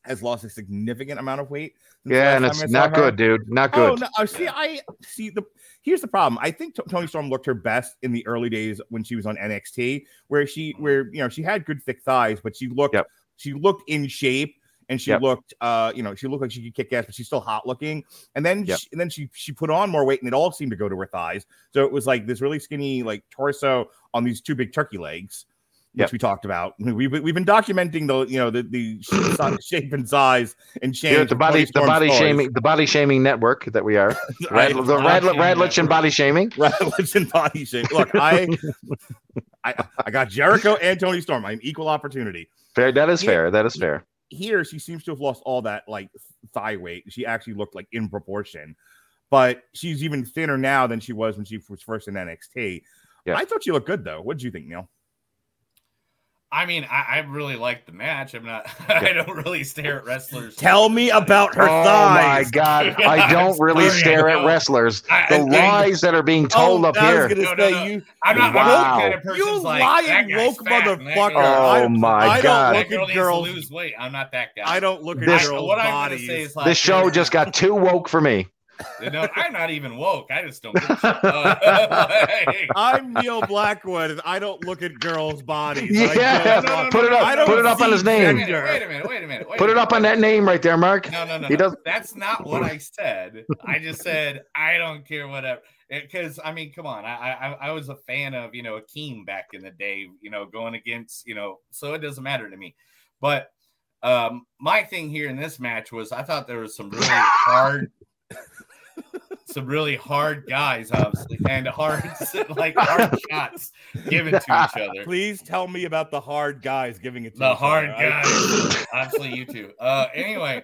has lost a significant amount of weight. Yeah, and it's not good, dude. Not Oh good. no! uh, See, I see the. Here's the problem. I think Toni Storm looked her best in the early days when she was on NXT, where she, where you know, she had good thick thighs, but she looked, Yep. she looked in shape, and she Yep. looked, uh, you know, she looked like she could kick ass, but she's still hot looking. And then, Yep. she, and then she she put on more weight, and it all seemed to go to her thighs. So it was like this really skinny, like torso on these two big turkey legs. Which Yep. we talked about. We've we've been documenting the you know the the <laughs> shape, and size and change. The body, the body shaming, the body shaming network that we are. Right? <laughs> Rad, the Body Rad, shaming Radlich and body shaming. Radlich and body shape. Look, I, I, I got Jericho and Toni Storm. I'm equal opportunity. Fair. That is Yeah. fair. That is fair. Here, she seems to have lost all that like thigh weight. She actually looked like in proportion, but she's even thinner now than she was when she was first in NXT. Yeah. I thought she looked good though. What did you think, Neil? I mean, I, I really like the match. I'm not. <laughs> I don't really stare at wrestlers. Tell me about her oh thighs. oh thighs. my god! Yeah, <laughs> I don't I'm really stare I at wrestlers. I- The I- lies that are being oh, told Oh, up I here. was gonna No, no, say no. you. I'm not Wow. wow. kind of You who's like lying woke fat motherfucker. Oh I, my I don't look at girls. lose weight. I'm not that guy. I don't look at This- girls' what I'm bodies. say is like This show just got too woke for me. You know, I'm not even woke. I just don't. Give a shit. Uh, <laughs> like- I'm Neil Blackwood, and I don't look at girls' bodies. I Yeah, don't- No, no, no, put it up. I don't put it up on his see wait a name. minute. Wait a minute. Wait a minute. Wait Put a it up on that name right there, Mark. No, no, no. He no. does- That's not what I said. I just said I don't care whatever. Because I mean, come on. I, I I was a fan of you know Akeem back in the day. You know, going against you know, so it doesn't matter to me. But um, my thing here in this match was I thought there was some really <laughs> hard, some really hard guys, obviously, and hard <laughs> like hard <laughs> shots given to each other. Please tell me about the hard guys giving it to The each hard other. Guys. <laughs> Obviously, you two. Uh, anyway,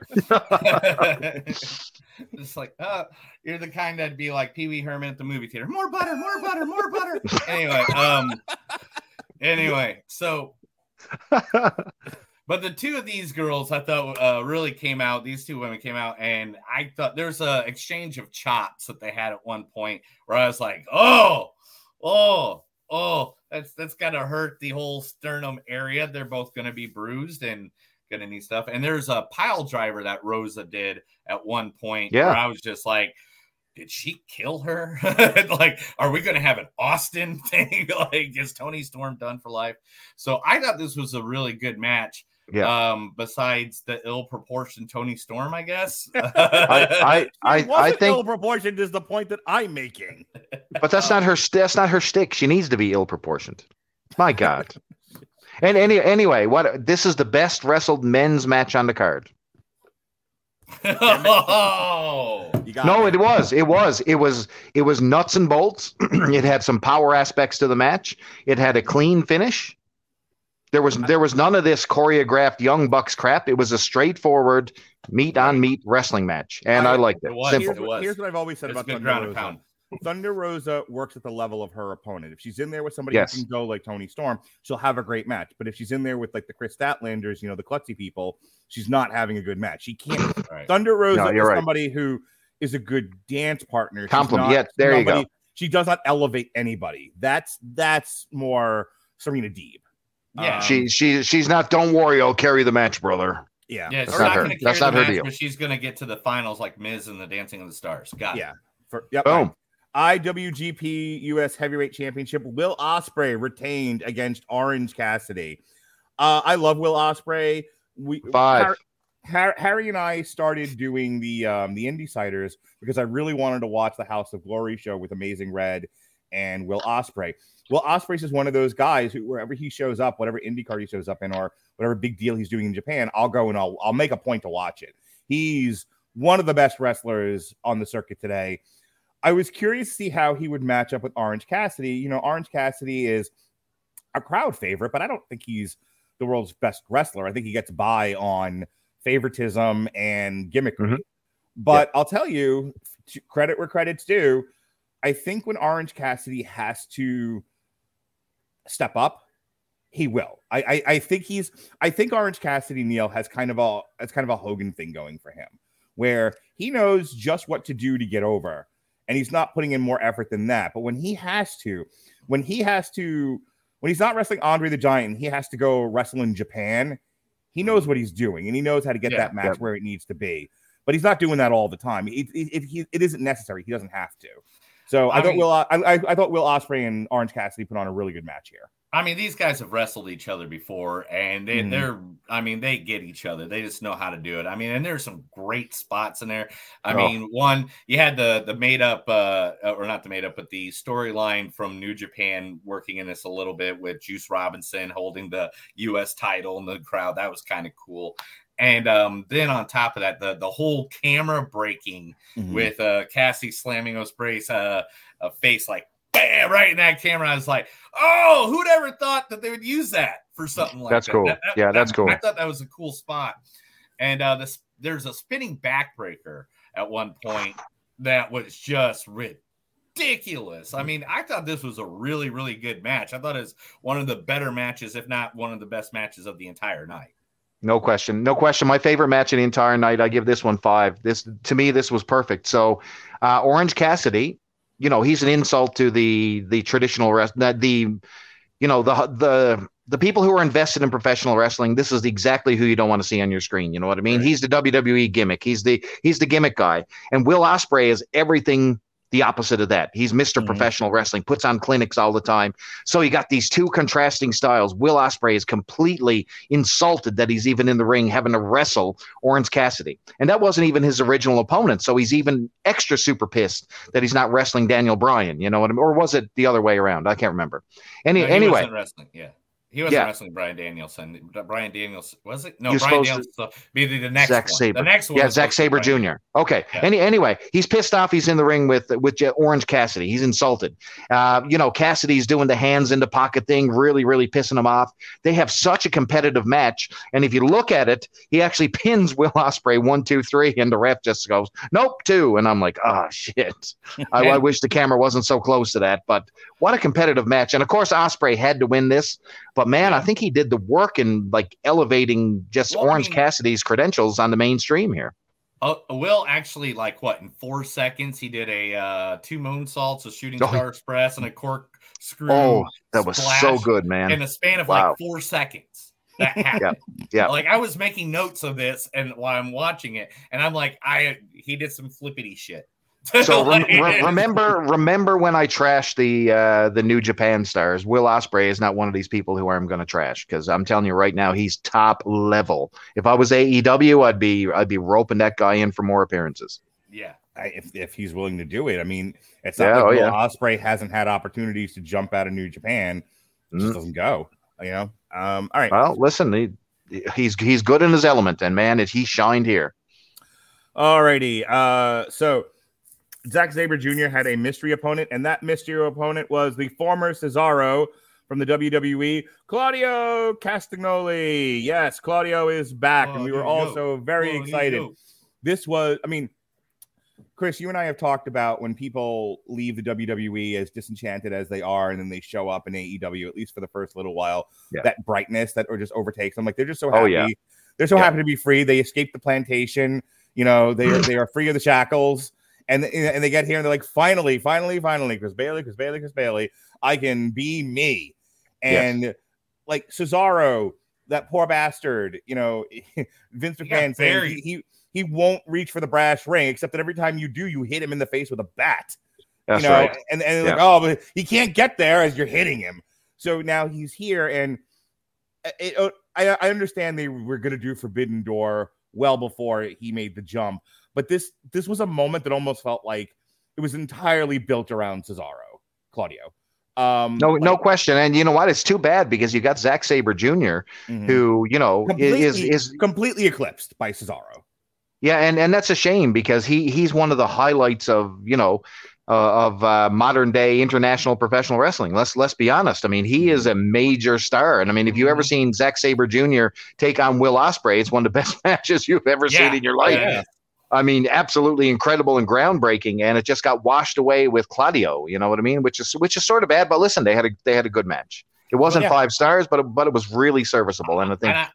just like, uh, you're the kind that'd be like Pee Wee Herman at the movie theater. More butter, more butter, more butter. anyway, um, anyway, so, but the two of these girls I thought uh, really came out. These two women came out, and I thought there's a exchange of chops that they had at one point where I was like, oh, oh, oh, that's that's gotta hurt the whole sternum area. They're both gonna be bruised and gonna need stuff. And there's a pile driver that Rosa did at one point Yeah. where I was just like, did she kill her? <laughs> like, are we gonna have an Austin <laughs> thing? like, is Toni Storm done for life? So I thought this was a really good match. Yeah. Um, besides the ill proportioned Toni Storm, I guess. <laughs> <laughs> I, I, I, I wasn't think, ill proportioned is the point that I'm making. <laughs> but that's not her. That's not her stick. She needs to be ill proportioned. My God. And any anyway, what this is the best wrestled men's match on the card. oh, No, me. it was. It was. It was. It was nuts and bolts. <clears throat> it had some power aspects to the match. It had a clean finish. There was there was none of this choreographed young bucks crap. It was a straightforward meat on meat wrestling match, and I, I- liked it. it was. Simple. Here's It what, was. here's what I've always said It's about Thunder ground Rosa. pound. Thunder Rosa works at the level of her opponent. If she's in there with somebody Yes. who can go like Toni Storm, she'll have a great match. But if she's in there with like the Kris Statlanders, you know, the klutzy people, she's not having a good match. She can't. Right. Thunder Rosa No, is right. somebody who is a good dance partner. Compliment- yeah, there you go. She does not elevate anybody. That's that's more Serena Deeb. Yeah. Um, She she she's not. Don't worry, I'll carry the match, brother. yeah, Yeah, That's she's not not her. going to carry That's the not her deal. but she's going to get to the finals like Miz and the Dancing of the Stars. Got it. Yeah. For, yep, Boom. IWGP US Heavyweight Championship. Will Ospreay retained against Orange Cassidy. Uh, I love Will Ospreay. We Five. Har- Har- Harry and I started doing the um, the Indie Ciders because I really wanted to watch the House of Glory show with Amazing Red and Will Ospreay. Will Ospreay is one of those guys who wherever he shows up, whatever indie card he shows up in, or whatever big deal he's doing in Japan, I'll go and I'll I'll make a point to watch it. He's one of the best wrestlers on the circuit today. I was curious to see how he would match up with Orange Cassidy. You know, Orange Cassidy is a crowd favorite, but I don't think he's the world's best wrestler. I think he gets by on favoritism and gimmickry. Mhm. But I'll tell you, credit where credit's due. I think when Orange Cassidy has to step up, he will. I, I I think he's I think Orange Cassidy Neil has kind of a it's kind of a Hogan thing going for him, where he knows just what to do to get over, and he's not putting in more effort than that. But when he has to, when he has to, when he's not wrestling Andre the Giant, and he has to go wrestle in Japan, he knows what he's doing, and he knows how to get Yeah, that match yeah. where it needs to be. But he's not doing that all the time. It, it, it, it isn't necessary. He doesn't have to. So I, I thought mean- Will I, I, I thought Will Ospreay and Orange Cassidy put on a really good match here. I mean, these guys have wrestled each other before, and they, Mhm. they're, I mean, they get each other. They just know how to do it. I mean, and there's some great spots in there. I Oh. mean, one, you had the the made up, uh, or not the made up, but the storyline from New Japan working in this a little bit with Juice Robinson holding the U.S. title in the crowd. That was kind of cool. And um, then on top of that, the the whole camera breaking Mm-hmm. with uh Cassie slamming Ospreay's uh, uh face like bam right in that camera. I was like, oh, who'd ever thought that they would use that for something like That's that? cool. That- that- Yeah, that's cool. I thought that was a cool spot. And uh this there's a spinning backbreaker at one point that was just ridiculous. I mean, I thought this was a really, really good match. I thought it was one of the better matches, if not one of the best matches of the entire night. No question. No question. My favorite match of the entire night. I give this one five. This to me, this was perfect. So, uh, Orange Cassidy, you know, he's an insult to the the traditional rest. That the, you know, the the the people who are invested in professional wrestling. This is exactly who you don't want to see on your screen. You know what I mean? Right. He's the WWE gimmick. He's the he's the gimmick guy. And Will Ospreay is everything the opposite of that. He's mister Mhm. Professional Wrestling. Puts on clinics all the time. So you got these two contrasting styles. Will Ospreay is completely insulted that he's even in the ring having to wrestle Orange Cassidy. And that wasn't even his original opponent. So he's even extra super pissed that he's not wrestling Daniel Bryan. You know what I mean? Or was it the other way around? I can't remember. Any, No, anyway. Yeah. He wasn't Yeah. wrestling Brian Danielson. Brian Daniels was it? No, You're Brian Danielson. Maybe the next Zack one. Sabre. The next one. yeah, was Zack supposed to be Sabre Jr. Okay. Yeah. Any, anyway, he's pissed off. He's in the ring with with Orange Cassidy. He's insulted. Uh, you know, Cassidy's doing the hands in the pocket thing, really, really pissing him off. They have such a competitive match, and if you look at it, he actually <laughs> pins Will Ospreay one, two, three, and the ref just goes, "Nope, two. And I'm like, oh shit. I, I <laughs> wish the camera wasn't so close to that. But what a competitive match! And of course, Ospreay had to win this. But man, I think he did the work in like elevating just Well, I Orange mean- Cassidy's credentials on the mainstream here. Uh, Will actually like what in four seconds he did a uh, two moonsaults, a shooting Oh. star express, and a cork screw. Oh, that was so good, man. in a span of Wow. like four seconds. That <laughs> happened. yeah. Like I was making notes of this, and while I'm watching it, and I'm like, I he did some flippity shit. So <laughs> rem- re- remember, remember when I trashed the uh, the New Japan stars? Will Ospreay is not one of these people who I'm going to trash because I'm telling you right now, he's top level. If I was AEW, I'd be I'd be roping that guy in for more appearances. yeah. I, if, if he's willing to do it. I mean, it's Yeah, not like oh, Will yeah. Ospreay hasn't had opportunities to jump out of New Japan. It just Mhm. doesn't go. You know. Um. All right. Well, listen, he, he's he's good in his element, and man, he shined here. Alrighty. Uh, so Zack Sabre Jr. had a mystery opponent, and that mystery opponent was the former Cesaro from the WWE, Claudio Castagnoli. Yes, Claudio is back, and we were Claudio. also very Claudio. excited. This was, I mean, Chris, you and I have talked about when people leave the WWE as disenchanted as they are, and then they show up in AEW, at least for the first little while, Yeah. that brightness that or just overtakes them. Like they're just so happy. Oh, yeah. They're so Yeah. happy to be free. They escaped the plantation. You know, they are they are free of the shackles. And, and they get here and they're like, finally, finally, finally, Chris Bailey, Chris Bailey, Chris Bailey, I can be me. Yes. And like Cesaro, that poor bastard, you know, <laughs> Vince McMahon saying he, he he won't reach for the brass ring, except that every time you do, you hit him in the face with a bat. That's you know, right. and, and Yeah. like, oh, but he can't get there as you're hitting him. So now he's here, and uh, it, it- I, I understand they were going to do Forbidden Door well before he made the jump, but this this was a moment that almost felt like it was entirely built around Cesaro, Claudio. Um, No, like- no question. And you know what? It's too bad because you got Zack Sabre Jr., Mhm. who you know completely, is is completely eclipsed by Cesaro. Yeah, and and that's a shame because he he's one of the highlights of you know uh, of uh, modern day international professional wrestling. Let's let's be honest. I mean, he is a major star, and I mean, if you ever Mhm. seen Zack Sabre Jr. take on Will Ospreay, it's one of the best <laughs> matches you've ever Yeah. seen in your life. Yeah. I mean, absolutely incredible and groundbreaking, and it just got washed away with Claudio. You know what I mean? Which is which is sort of bad, but listen, they had a they had a good match. It wasn't yeah. five stars, but it, but it was really serviceable, and I think And I,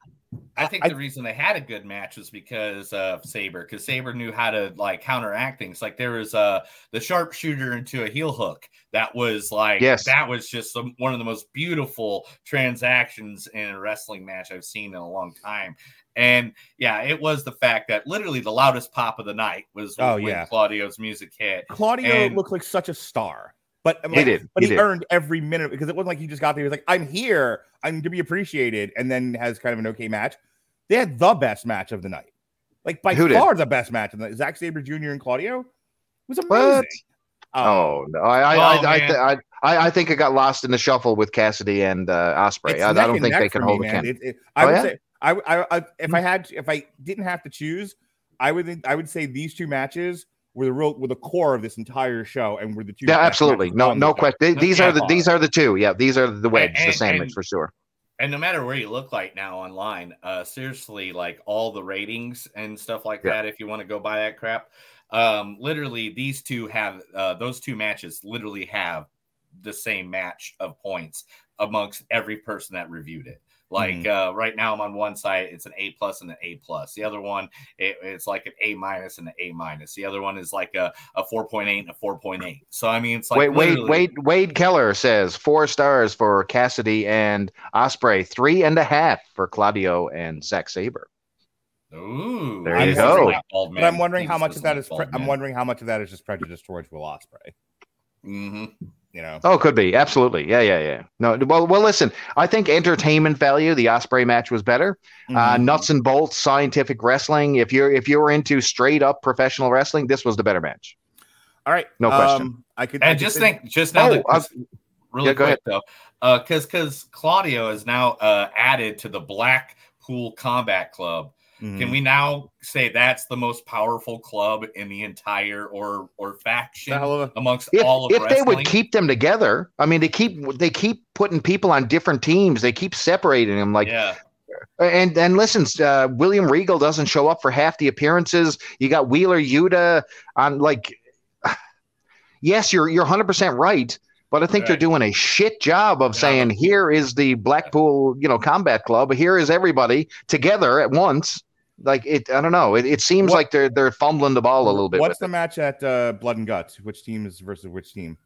I think I- the reason they had a good match was because of Sabre, because Sabre knew how to like counteract things. Like there was uh the sharpshooter into a heel hook that was like Yes. that was just some, one of the most beautiful transactions in a wrestling match I've seen in a long time. And yeah, it was the fact that literally the loudest pop of the night was Oh, when yeah. Claudio's music hit. Claudio And- looked like such a star, but He like, did. But He he, did. earned every minute because it wasn't like he just got there. He was like, "I'm here. I'm to be appreciated," and then has kind of an okay match. They had the best match of the night, like by Who did? far the best match of the night. Zack Sabre Jr. and Claudio it was amazing. What? Um, Oh no, I I, Oh, I, I, man. th- I, I I think it got lost in the shuffle with Cassidy and uh, Ospreay. I, I don't think they for can me, hold a man. It, it, I Oh, would yeah? say, I, I, I, if I had, if I didn't have to choose, I would, think, I would say these two matches were the real, were the core of this entire show, and were the two. Yeah, absolutely. No, no the show. question. These Yeah, are the these are the two. Yeah, these are the wedge, the sandwich and- for sure. And no matter where you look like now online, uh, seriously, like all the ratings and stuff like Yeah. that, if you want to go buy that crap, um, literally these two have uh, those two matches literally have the same match of points amongst every person that reviewed it. Like uh, right now, I'm on one side; it's an A plus and an A plus. The other one, it, it's like an A minus and an A minus. The other one is like a, a 4.8 and a 4.8. So I mean, it's like Wait, Wade, literally- Wade, Wade Keller says four stars for Cassidy and Ospreay, three and a half for Claudio and Zack Sabre. Ooh, There you go. like But I'm wondering He how much of doesn't that like is. Pre- I'm wondering how much of that is just prejudice towards Will Ospreay. Mhm. You know, Oh, could be absolutely. Yeah, yeah, yeah. No, well, well. Listen, I think entertainment value. The Ospreay match was better. Uh, Mhm. nuts and bolts, scientific wrestling. If you're if you were into straight up professional wrestling, this was the better match. all right, no question. Um, I could. And could just think- think, just now, Oh, that, uh, really yeah, go quick though, because because Claudio is now uh, added to the Blackpool Combat Club. Mhm. Can we now say that's the most powerful club in the entire or or faction of a- amongst If, all of if they would keep them together, I mean, they keep they keep putting people on different teams. They keep separating them. Like yeah, And and listen, uh, William Regal doesn't show up for half the appearances. You got Wheeler Yuta on like. <sighs> Yes, you're you're 100 percent right, but I think they're doing a shit job of Yeah. saying here is the Blackpool, you know, Combat Club. Here is everybody together at once. Like it, I don't know. It, it seems What- like they're they're fumbling the ball a little bit. What's the it. match at uh, Blood and Guts? Which team is versus which team?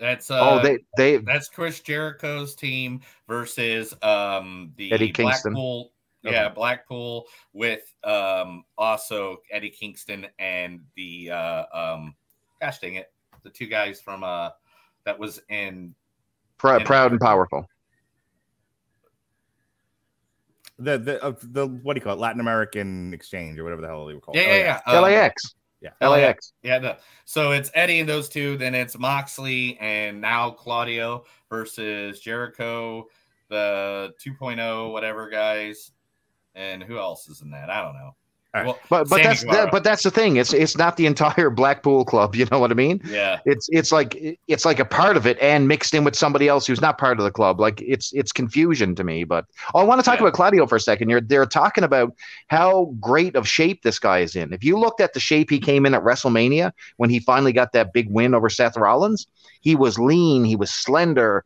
that's uh, oh, they they that's Chris Jericho's team versus um the Eddie Kingston. Blackpool. Okay. Yeah, Blackpool with um also Eddie Kingston and the uh um gosh dang it, the two guys from uh that was in pr- and- proud and powerful. The the uh, the what do you call it? Latin American Exchange or whatever the hell they were called. yeah Oh, yeah yeah, um, LAX. yeah. LAX. Yeah, no. so it's Eddie and those two. Then it's Moxley and now Claudio versus Jericho, the 2.0 whatever guys, and who else is in that? I don't know. All right. Well, But but Sammy that's that, but that's the thing. It's it's not the entire Blackpool club. <laughs> You know what I mean? yeah, It's it's like it's like a part of it and mixed in with somebody else who's not part of the club. Like it's it's confusion to me. But oh, I want to talk Yeah. about Claudio for a second. You're they're talking about how great of shape this guy is in. If you looked at the shape he came in at WrestleMania when he finally got that big win over Seth Rollins, he was lean, he was slender.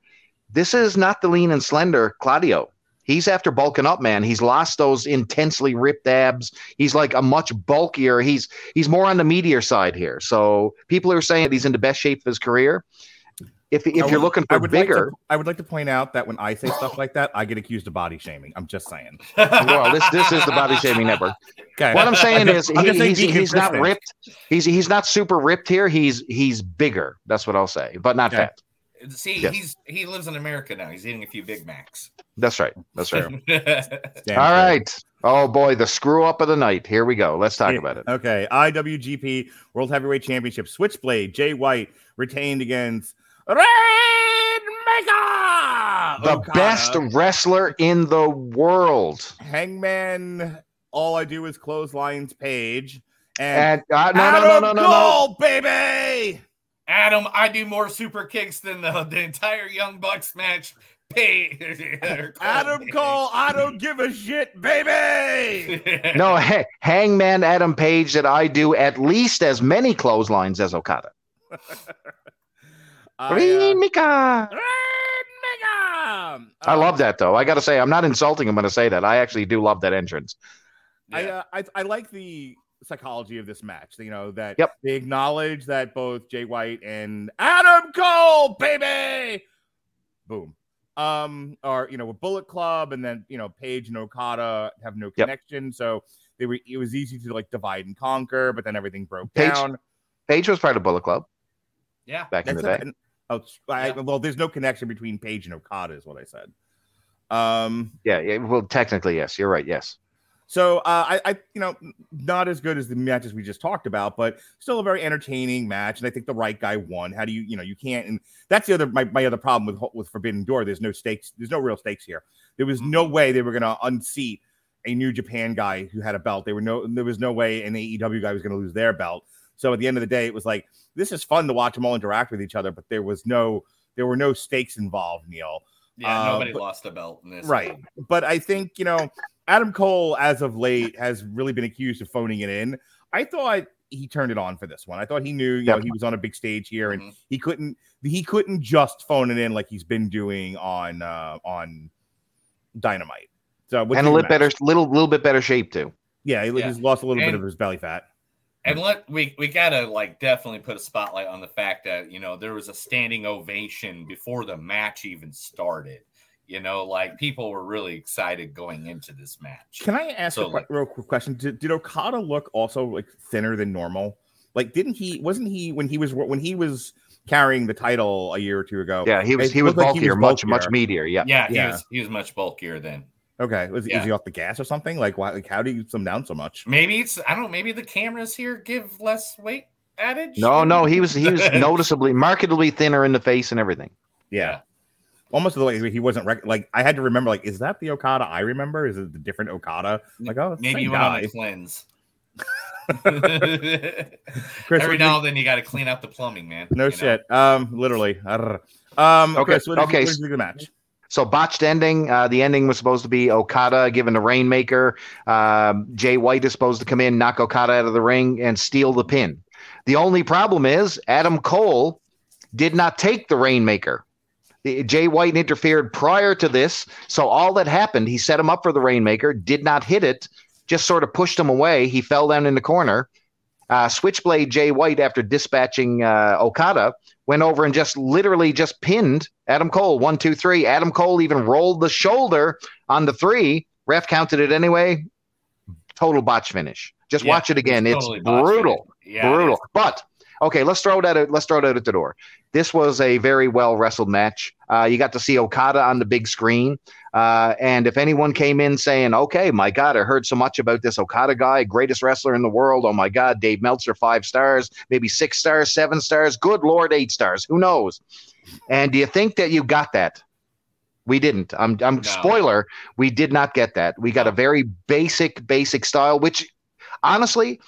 This is not the lean and slender Claudio. He's after bulking up, man. He's lost those intensely ripped abs. He's like a much bulkier. He's he's more on the meteor side here. So people are saying he's in the best shape of his career. If if I you're would- looking I for would bigger, Like to, I would like to point out that when I say stuff like that, I get accused of body shaming. I'm just saying. well, this this is the body shaming network. Okay. What I'm saying I'm is just- I'm he, just he's, he's not ripped. He's he's not super ripped here. He's he's bigger. That's what I'll say, but not Okay. fat. See, Yes. he's he lives in America now. He's eating a few Big Macs. That's right. That's right. <laughs> Damn All straight. right. Oh boy, the screw up of the night. Here we go. Let's talk Yeah. about it. Okay, IWGP World Heavyweight Championship Switchblade Jay White retained against Rainmaker. The Okada. best wrestler in the world. Hangman. All I do is clotheslines page and, And uh, no, no, no, no, no, no. Cole, baby. Adam, I do more super kicks than the, the entire Young Bucks match. Pay <laughs> Adam Cole, I don't give a shit, baby. <laughs> No, ha- Hangman Adam Page that I do at least as many clotheslines as Okada. <laughs> I, uh, Rainmaker. Rainmaker. I Um, love that though. I got to say, I'm not insulting him when I say that. I actually do love that entrance. I, uh, I I like the psychology of this match. You know that Yep. they acknowledge that both Jay White and Adam Cole, baby, boom, um, are you know with Bullet Club, and then you know Page and Okada have no Yep. connection, so they were it was easy to like divide and conquer, but then everything broke Page- down. Page was part of Bullet Club yeah. back in the That's day. not- oh, I- Yeah. well, there's no connection between Page and Okada, is what I said. Um, Yeah, yeah. Well, technically, yes. You're right. Yes. So uh, I, I, you know, not as good as the matches we just talked about, but still a very entertaining match. And I think the right guy won. How do you, you know, you can't. And that's the other my, my other problem with with Forbidden Door. There's no stakes. There's no real stakes here. There was no way they were going to unseat a New Japan guy who had a belt. There were no. There was no way an AEW guy was going to lose their belt. So at the end of the day, it was like this is fun to watch them all interact with each other, but there was no there were no stakes involved, Neil. Yeah, Uh, nobody but- lost a belt in this. Right. But I think, you know, Adam Cole, as of late, has really been accused of phoning it in. I thought he turned it on for this one. I thought he knew, you know, he was on a big stage here and Mhm. he couldn't he couldn't just phone it in like he's been doing on uh on Dynamite. So and a little match? better, little little bit better shape too. Yeah, he, Yeah. he's lost a little bit of his belly fat. And let we we gotta like definitely put a spotlight on the fact that you know there was a standing ovation before the match even started. You know, like people were really excited going into this match. Can I ask So, a like- real quick question? Did, did Okada look also like thinner than normal? Like, didn't he? Wasn't he when he was when he was carrying the title a year or two ago? Yeah, he was he was looked like he bulkier, much much meatier. Yeah. Yeah, he was he was much bulkier then. Okay, was Yeah. is he off the gas or something? Like, why? Like, how do you slim down so much? Maybe it's I don't know. Maybe the cameras here give less weight adage. No, no, he was he was <laughs> noticeably, markedly thinner in the face and everything. Yeah, almost the way he wasn't rec- like. I had to remember. Like, is that the Okada I remember? Is it the different Okada? Like, oh, maybe you same went on cleanse. <laughs> <laughs> Chris, Every now did- and then you got to clean out the plumbing, man. no you know? shit. Um, literally. Um, Okay, Chris, what okay, you, what did you think of the match? So botched ending. Uh, the ending was supposed to be Okada given the Rainmaker. Um, Jay White is supposed to come in, knock Okada out of the ring, and steal the pin. The only problem is Adam Cole did not take the Rainmaker. Jay White interfered prior to this, so all that happened, he set him up for the Rainmaker, did not hit it, just sort of pushed him away. He fell down in the corner. Uh, Switchblade Jay White, after dispatching uh, Okada, went over and just literally just pinned Adam Cole. One, two, three. Adam Cole even rolled the shoulder on the three. Ref counted it anyway. Total botch finish. Just Yeah, watch it again. It's, totally brutal. Yeah, brutal. is. But okay, let's throw it out. Let's throw it out at the door. This was a very well wrestled match. Uh, you got to see Okada on the big screen. Uh, and if anyone came in saying, "Okay, my God, I heard so much about this Okada guy, greatest wrestler in the world. Oh my God, Dave Meltzer, five stars, maybe six stars, seven stars. Good Lord, eight stars. Who knows?" And do you think that you got that? We didn't. I'm. I'm No. spoiler. We did not get that. We got a very basic, basic style, which honestly,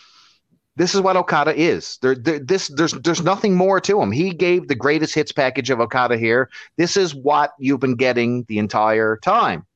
this is what Okada is. There, there, this, there's, there's nothing more to him. He gave the greatest hits package of Okada here. This is what you've been getting the entire time,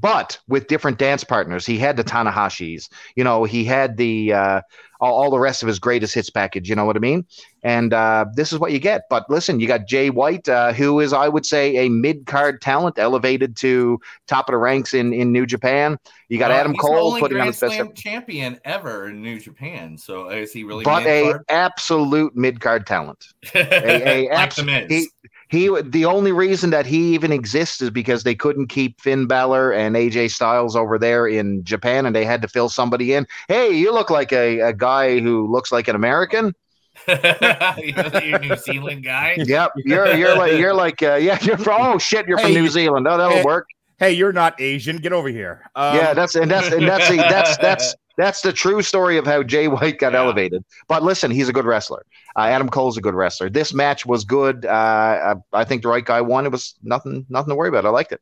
but with different dance partners. He had the Tanahashis. You know, he had the uh, all, all the rest of his greatest hits package. You know what I mean? And uh, this is what you get. But listen, you got Jay White, uh, who is, I would say, a mid card talent, elevated to top of the ranks in in New Japan. You got Well, Adam Cole putting on his best. Slam champion ever in New Japan. So is he really? but a mid-card? absolute mid card talent. <laughs> a like abs- the Miz. he- He the only reason that he even exists is because they couldn't keep Finn Balor and AJ Styles over there in Japan, and they had to fill somebody in. Hey, you look like a, a guy who looks like an American. <laughs> You're a New Zealand guy. <laughs> Yep, you're you're like you're like uh, yeah, you're from oh shit, you're from Hey, New Zealand. Oh, that'll hey, work. Hey, you're not Asian. Get over here. Um, yeah, that's and that's and that's the, that's that's <laughs> that's the true story of how Jay White got Yeah. elevated. But listen, he's a good wrestler. Uh, Adam Cole's a good wrestler. This match was good. Uh, I, I think the right guy won. It was nothing nothing to worry about. I liked it.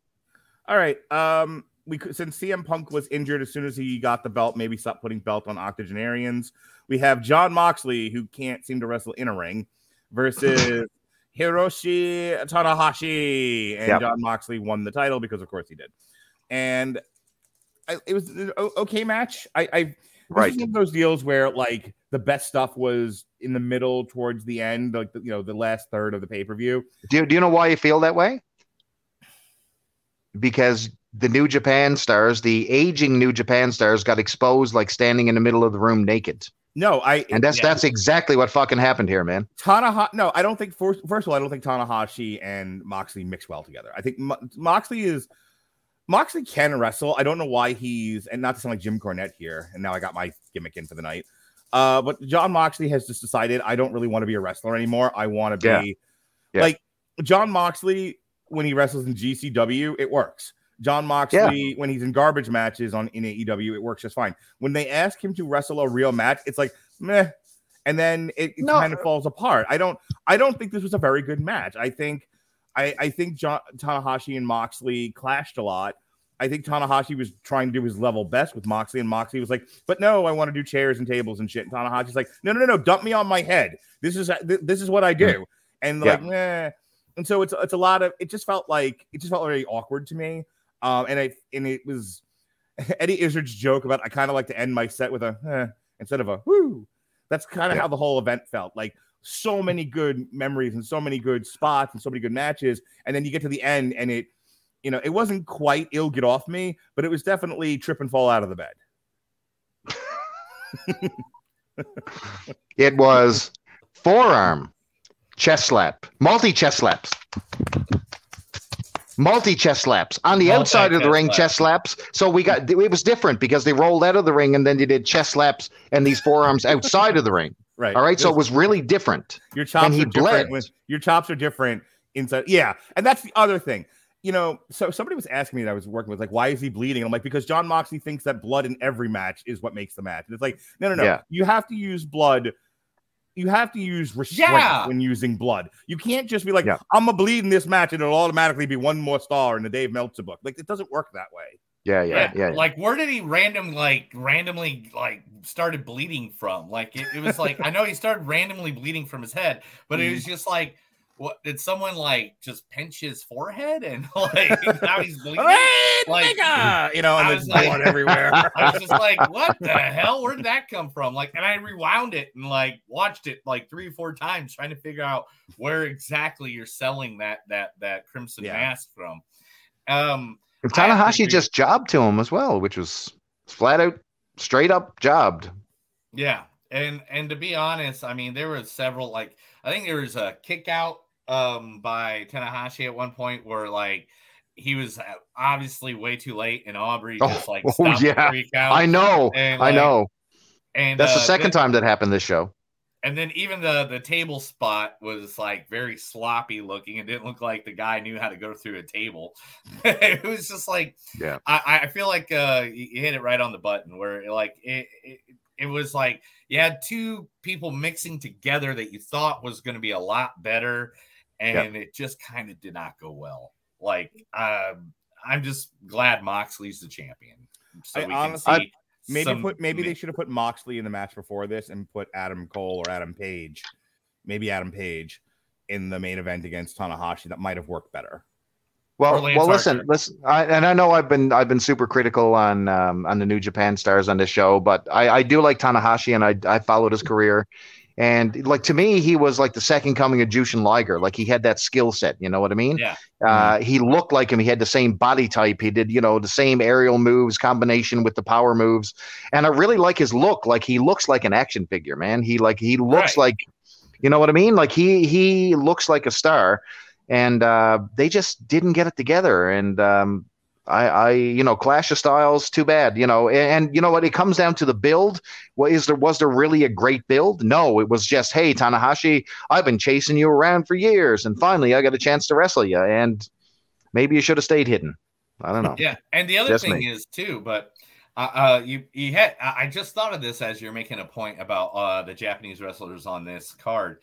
All right. Um, we could since CM Punk was injured as soon as he got the belt, maybe stop putting belt on octogenarians. We have Jon Moxley, who can't seem to wrestle in a ring, versus <laughs> Hiroshi Tanahashi, and Yep. Jon Moxley won the title because, of course, he did. And I, it was an okay match. I, I this Right. is one of those deals where like the best stuff was in the middle towards the end, like the, you know the last third of the pay per view. Do you, do you know why you feel that way? Because the New Japan stars, the aging New Japan stars, got exposed like standing in the middle of the room naked, No, I and that's Yeah. that's exactly what fucking happened here, man. Tanahashi. No, I don't think. First, first of all, I don't think Tanahashi and Moxley mix well together. I think Mo- Moxley is Moxley can wrestle. I don't know why he's and not to sound like Jim Cornette here. And now I got my gimmick in for the night. Uh, but Jon Moxley has just decided I don't really want to be a wrestler anymore. I want to be Yeah. like Jon Moxley when he wrestles in GCW. It works. Jon Moxley when he's in garbage matches on in AEW, it works just fine. When they ask him to wrestle a real match, it's like meh, and then it, it No. kind of falls apart. I don't I don't think this was a very good match. I think I, I think John Tanahashi and Moxley clashed a lot. I think Tanahashi was trying to do his level best with Moxley, and Moxley was like, "But no, I want to do chairs and tables and shit." And Tanahashi's like, "No, no, no, no, dump me on my head. This is th- this is what I do." And Yeah. like, nah. and so it's it's a lot of it just felt like it just felt very awkward to me. Um, and I and it was <laughs> Eddie Izzard's joke about I kind of like to end my set with a eh, instead of a whoo. That's kind of Yeah. how the whole event felt. Like so many good memories and so many good spots and so many good matches, and then you get to the end and it, you know, it wasn't quite ill get off me, but it was definitely trip and fall out of the bed. It was forearm, chest slap, multi chest slaps. Multi chest slaps on the outside of the ring, slaps. chest slaps. So we got it was different because they rolled out of the ring and then they did chest slaps and these forearms outside of the ring. Right. All right, so it was really different. Your chops he are different. With, your chops are different inside. Yeah, and that's the other thing. You know, so somebody was asking me that I was working with, like, why is he bleeding? I'm like, because Jon Moxley thinks that blood in every match is what makes the match. And it's like, no, no, no. Yeah. You have to use blood. You have to use restraint Yeah. when using blood. You can't just be like, Yeah. I'm gonna bleed in this match and it'll automatically be one more star in the Dave Meltzer book. Like, it doesn't work that way. Yeah, yeah, yeah. yeah. Like, where did he random like randomly like started bleeding from? Like, it, it was like I know he started randomly bleeding from his head, but it Mm-hmm. was just like, what did someone like just pinch his forehead and <laughs> like now he's <laughs> bleeding? Like- you know, and there's was like- blood everywhere. <laughs> I was just like, what the hell? Where did that come from? Like, and I rewound it and like watched it like three or four times, trying to figure out where exactly you're selling that that that crimson Yeah. mask from. Um, And I have to Tanahashi just jobbed to him as well, which was flat out, straight up jobbed. Yeah, and and to be honest, I mean there were several like I think there was a kick out um by Tanahashi at one point where like he was uh, obviously way too late and Aubrey Oh, just like <laughs> oh, stopped yeah. the freak out. I know, And, I know. And That's the uh, second then- time that happened this show. And then even the the table spot was like very sloppy looking. It didn't look like the guy knew how to go through a table. <laughs> it was just like, Yeah. I, I feel like uh, you you hit it right on the button where like it, it it was like you had two people mixing together that you thought was going to be a lot better, and it just kind of did not go well. Like um, I'm just glad Moxley's the champion, so I we honestly- can see. Maybe some- put maybe they should have put Moxley in the match before this and put Adam Cole or Adam Page, maybe Adam Page, in the main event against Tanahashi. That might have worked better. Well, Or Lance well, listen, Archer. listen, I, and I know I've been I've been super critical on um, on the New Japan stars on this show, but I, I do like Tanahashi, and I I followed his career, and like to me, he was like the second coming of Jushin Liger. Like he had that skill set, you know what I mean? Yeah. Uh, he looked like him. He had the same body type. He did, you know, the same aerial moves combination with the power moves, and I really like his look. Like he looks like an action figure, man. He like he looks Right. like, you know what I mean? Like he he looks like a star and uh, they just didn't get it together. And um, I, I, you know, clash of styles, too bad. You know, and, and you know what? It comes down to the build. What is there? Was there really a great build? No, it was just, hey, Tanahashi, I've been chasing you around for years, and finally I got a chance to wrestle you. And maybe you should have stayed hidden. I don't know. Yeah, and the other Just thing me. is too, but uh, uh, you you had I I just thought of this as you're making a point about uh the Japanese wrestlers on this card.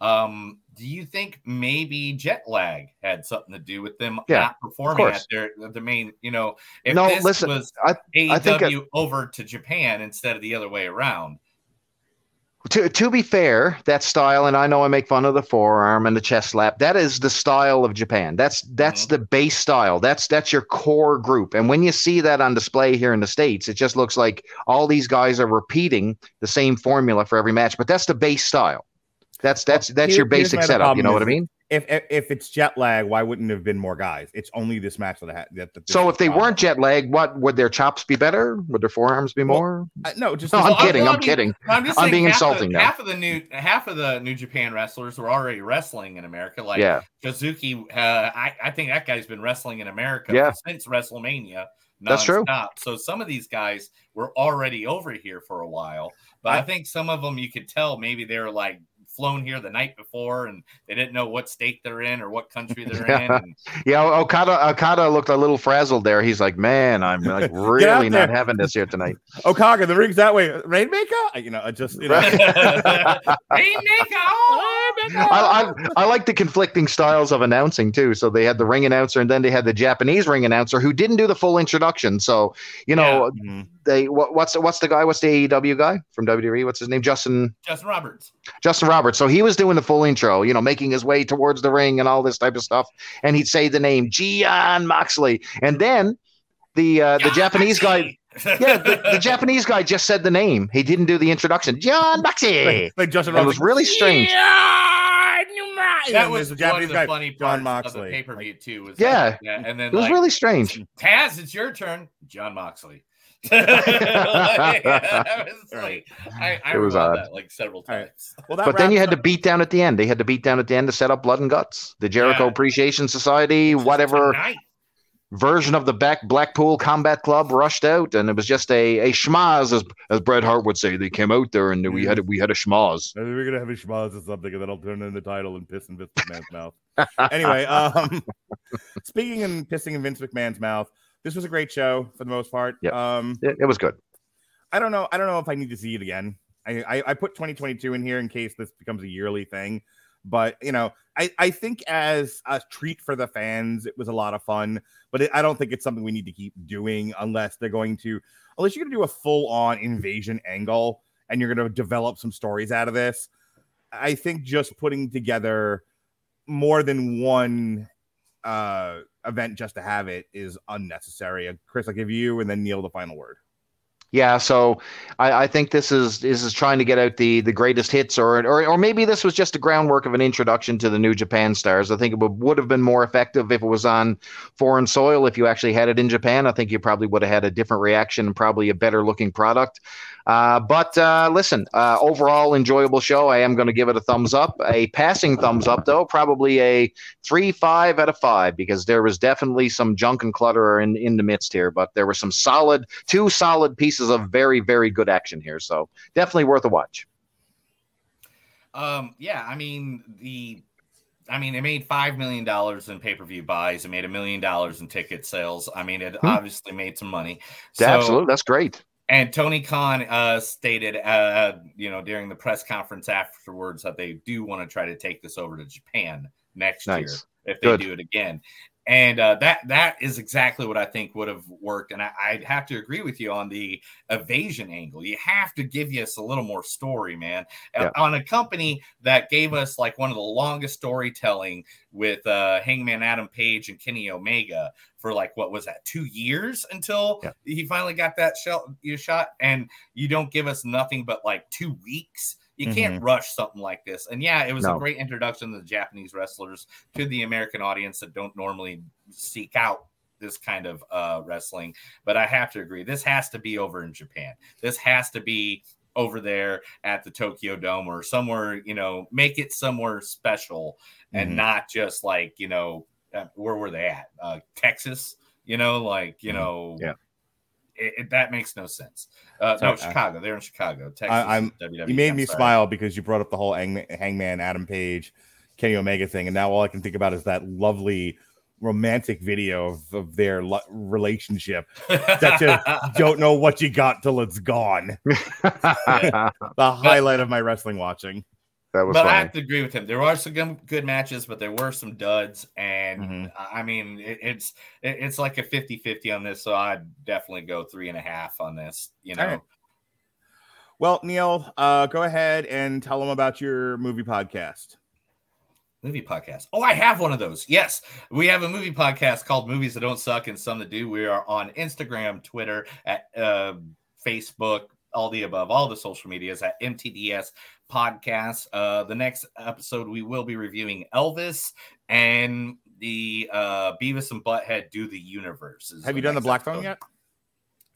Um, do you think maybe jet lag had something to do with them Yeah, not performing at their the main? You know, if No, this listen, was I- AEW I think it- over to Japan instead of the other way around. To, to be fair, that style, and I know I make fun of the forearm and the chest slap. That is the style of Japan. That's that's Mhm. the base style. That's that's your core group. And when you see that on display here in the states, it just looks like all these guys are repeating the same formula for every match. But that's the base style. That's that's that's here- your basic setup. You know what I mean? If, if if it's jet lag, why wouldn't there have been more guys? It's only this match that I had. That, that So if they problem. weren't jet lag, what would their chops be better? Would their forearms be Well, more? Uh, no, just No, Well, I'm kidding. well, I I'm kidding. I'm just I'm being insulting The, now. half of the new half of the New Japan wrestlers were already wrestling in America. Like Yeah. Kazuki, uh, I, I think that guy's been wrestling in America Yeah. since WrestleMania. That's true. So some of these guys were already over here for a while, but I, I- think some of them you could tell maybe they were like flown here the night before and they didn't know what state they're in or what country <laughs> they're in. And, Yeah, Okada Okada looked a little frazzled there. He's like, man, I'm like <laughs> really not there. having this here tonight. <laughs> Okada, the ring's that way. Rainmaker, you know, I just you know. Rainmaker, oh, I, I I like the conflicting styles of announcing too. So they had the ring announcer, and then they had the Japanese ring announcer who didn't do the full introduction. So you know, Mhm. They what, what's what's the guy? What's the AEW guy from WWE? What's his name? Justin Justin Roberts. Justin Roberts. So he was doing the full intro, you know, making his way towards the ring and all this type of stuff. And he'd say the name Gian Moxley, and then the uh, the Japanese guy. Yeah, the, the Japanese guy just said the name. He didn't do the introduction. Jon Moxley. Like, like Justin It was really strange. Yeah! That And was there's a one Japanese of the guy, funny Jon Moxley. of the Moxley. pay per view too. Was Yeah. that- yeah, and then It was like, really strange. Taz, it's your turn, Jon Moxley. <laughs> Like, I was like, I, I It was odd. that like several All right. times. Well, that But then you wraps had to beat down at the end. They had to beat down at the end to set up Blood and Guts, the Jericho Yeah. Appreciation Society, whatever Tonight. version of the back Blackpool Combat Club rushed out, and it was just a a schmaz, as as Bret Hart would say. They came out there and we had a, we had a schmaz. Maybe we're gonna have a schmaz or something, and then I'll turn in the title and piss in Vince McMahon's mouth. Anyway, <laughs> um, <laughs> speaking and pissing in Vince McMahon's mouth, this was a great show for the most part. Yep. Um, It, it was good. I don't know. I don't know if I need to see it again. I, I, I put 2022 in here in case this becomes a yearly thing. But you know, I, I think as a treat for the fans, it was a lot of fun. But it, I don't think it's something we need to keep doing unless they're going to, unless you're going to do a full on invasion angle and you're going to develop some stories out of this. I think just putting together more than one uh event just to have it is unnecessary. Uh, Chris, I'll give you and then Neil the final word. Yeah, so I, I think this is this is trying to get out the the greatest hits, or or or maybe this was just a groundwork of an introduction to the New Japan stars. I think it would, would have been more effective if it was on foreign soil. If you actually had it in Japan, I think you probably would have had a different reaction and probably a better looking product. Uh, but uh, listen, uh, overall enjoyable show. I am going to give it a thumbs up, a passing thumbs up though, probably a three five out of five because there was definitely some junk and clutter in in the midst here, but there were some solid two solid pieces of very very good action here. So definitely worth a watch. Um, yeah, I mean the I mean, it made five million dollars in pay-per-view buys. It made a million dollars in ticket sales. I mean, it Hmm. obviously made some money. So, Absolutely, that's great. And Tony Khan uh, stated, uh, you know, during the press conference afterwards that they do want to try to take this over to Japan next Nice. year if they Good. do it again. And uh, that that is exactly what I think would have worked. And I, I'd have to agree with you on the evasion angle. You have to give us a little more story, man. Uh, Yeah. On a company that gave us like one of the longest storytelling with uh, Hangman Adam Page and Kenny Omega for like what was that two years until Yeah. he finally got that you shot and you don't give us nothing but like two weeks you can't rush something like this and yeah it was No. a great introduction to the japanese wrestlers to the american audience that don't normally seek out this kind of uh wrestling but i have to agree this has to be over in japan this has to be over there at the tokyo dome or somewhere you know make it somewhere special and Mhm. not just like you know uh, where were they at uh texas you know like you Mhm. know Yeah. It, it- that makes no sense uh So, no uh, chicago they're in chicago texas I'm- WWE, You made I'm me sorry. smile because you brought up the whole Hangman, Hangman Adam Page, Kenny Omega thing, and now all I can think about is that lovely romantic video of, of their lo- relationship. That you <laughs> don't know what you got till it's gone. <laughs> <laughs> The highlight of my wrestling watching. Was but I have to agree with him. There are some good- matches, but there were some duds. And Mhm. I mean, it, it's it- it's like a 50 50 on this. So I'd definitely go three and a half on this. You know, right. Well, Neil, uh, go ahead and tell them about your movie podcast. movie podcast. Oh, I have one of those. Yes, we have a movie podcast called Movies That Don't Suck and Some That Do. We are on Instagram, Twitter, at uh, Facebook, all the above, all the social medias at MTDS Podcast. Uh, the next episode, we will be reviewing Elvis and the uh, Beavis and Butthead Do the Universe. Have you done the Black Phone yet?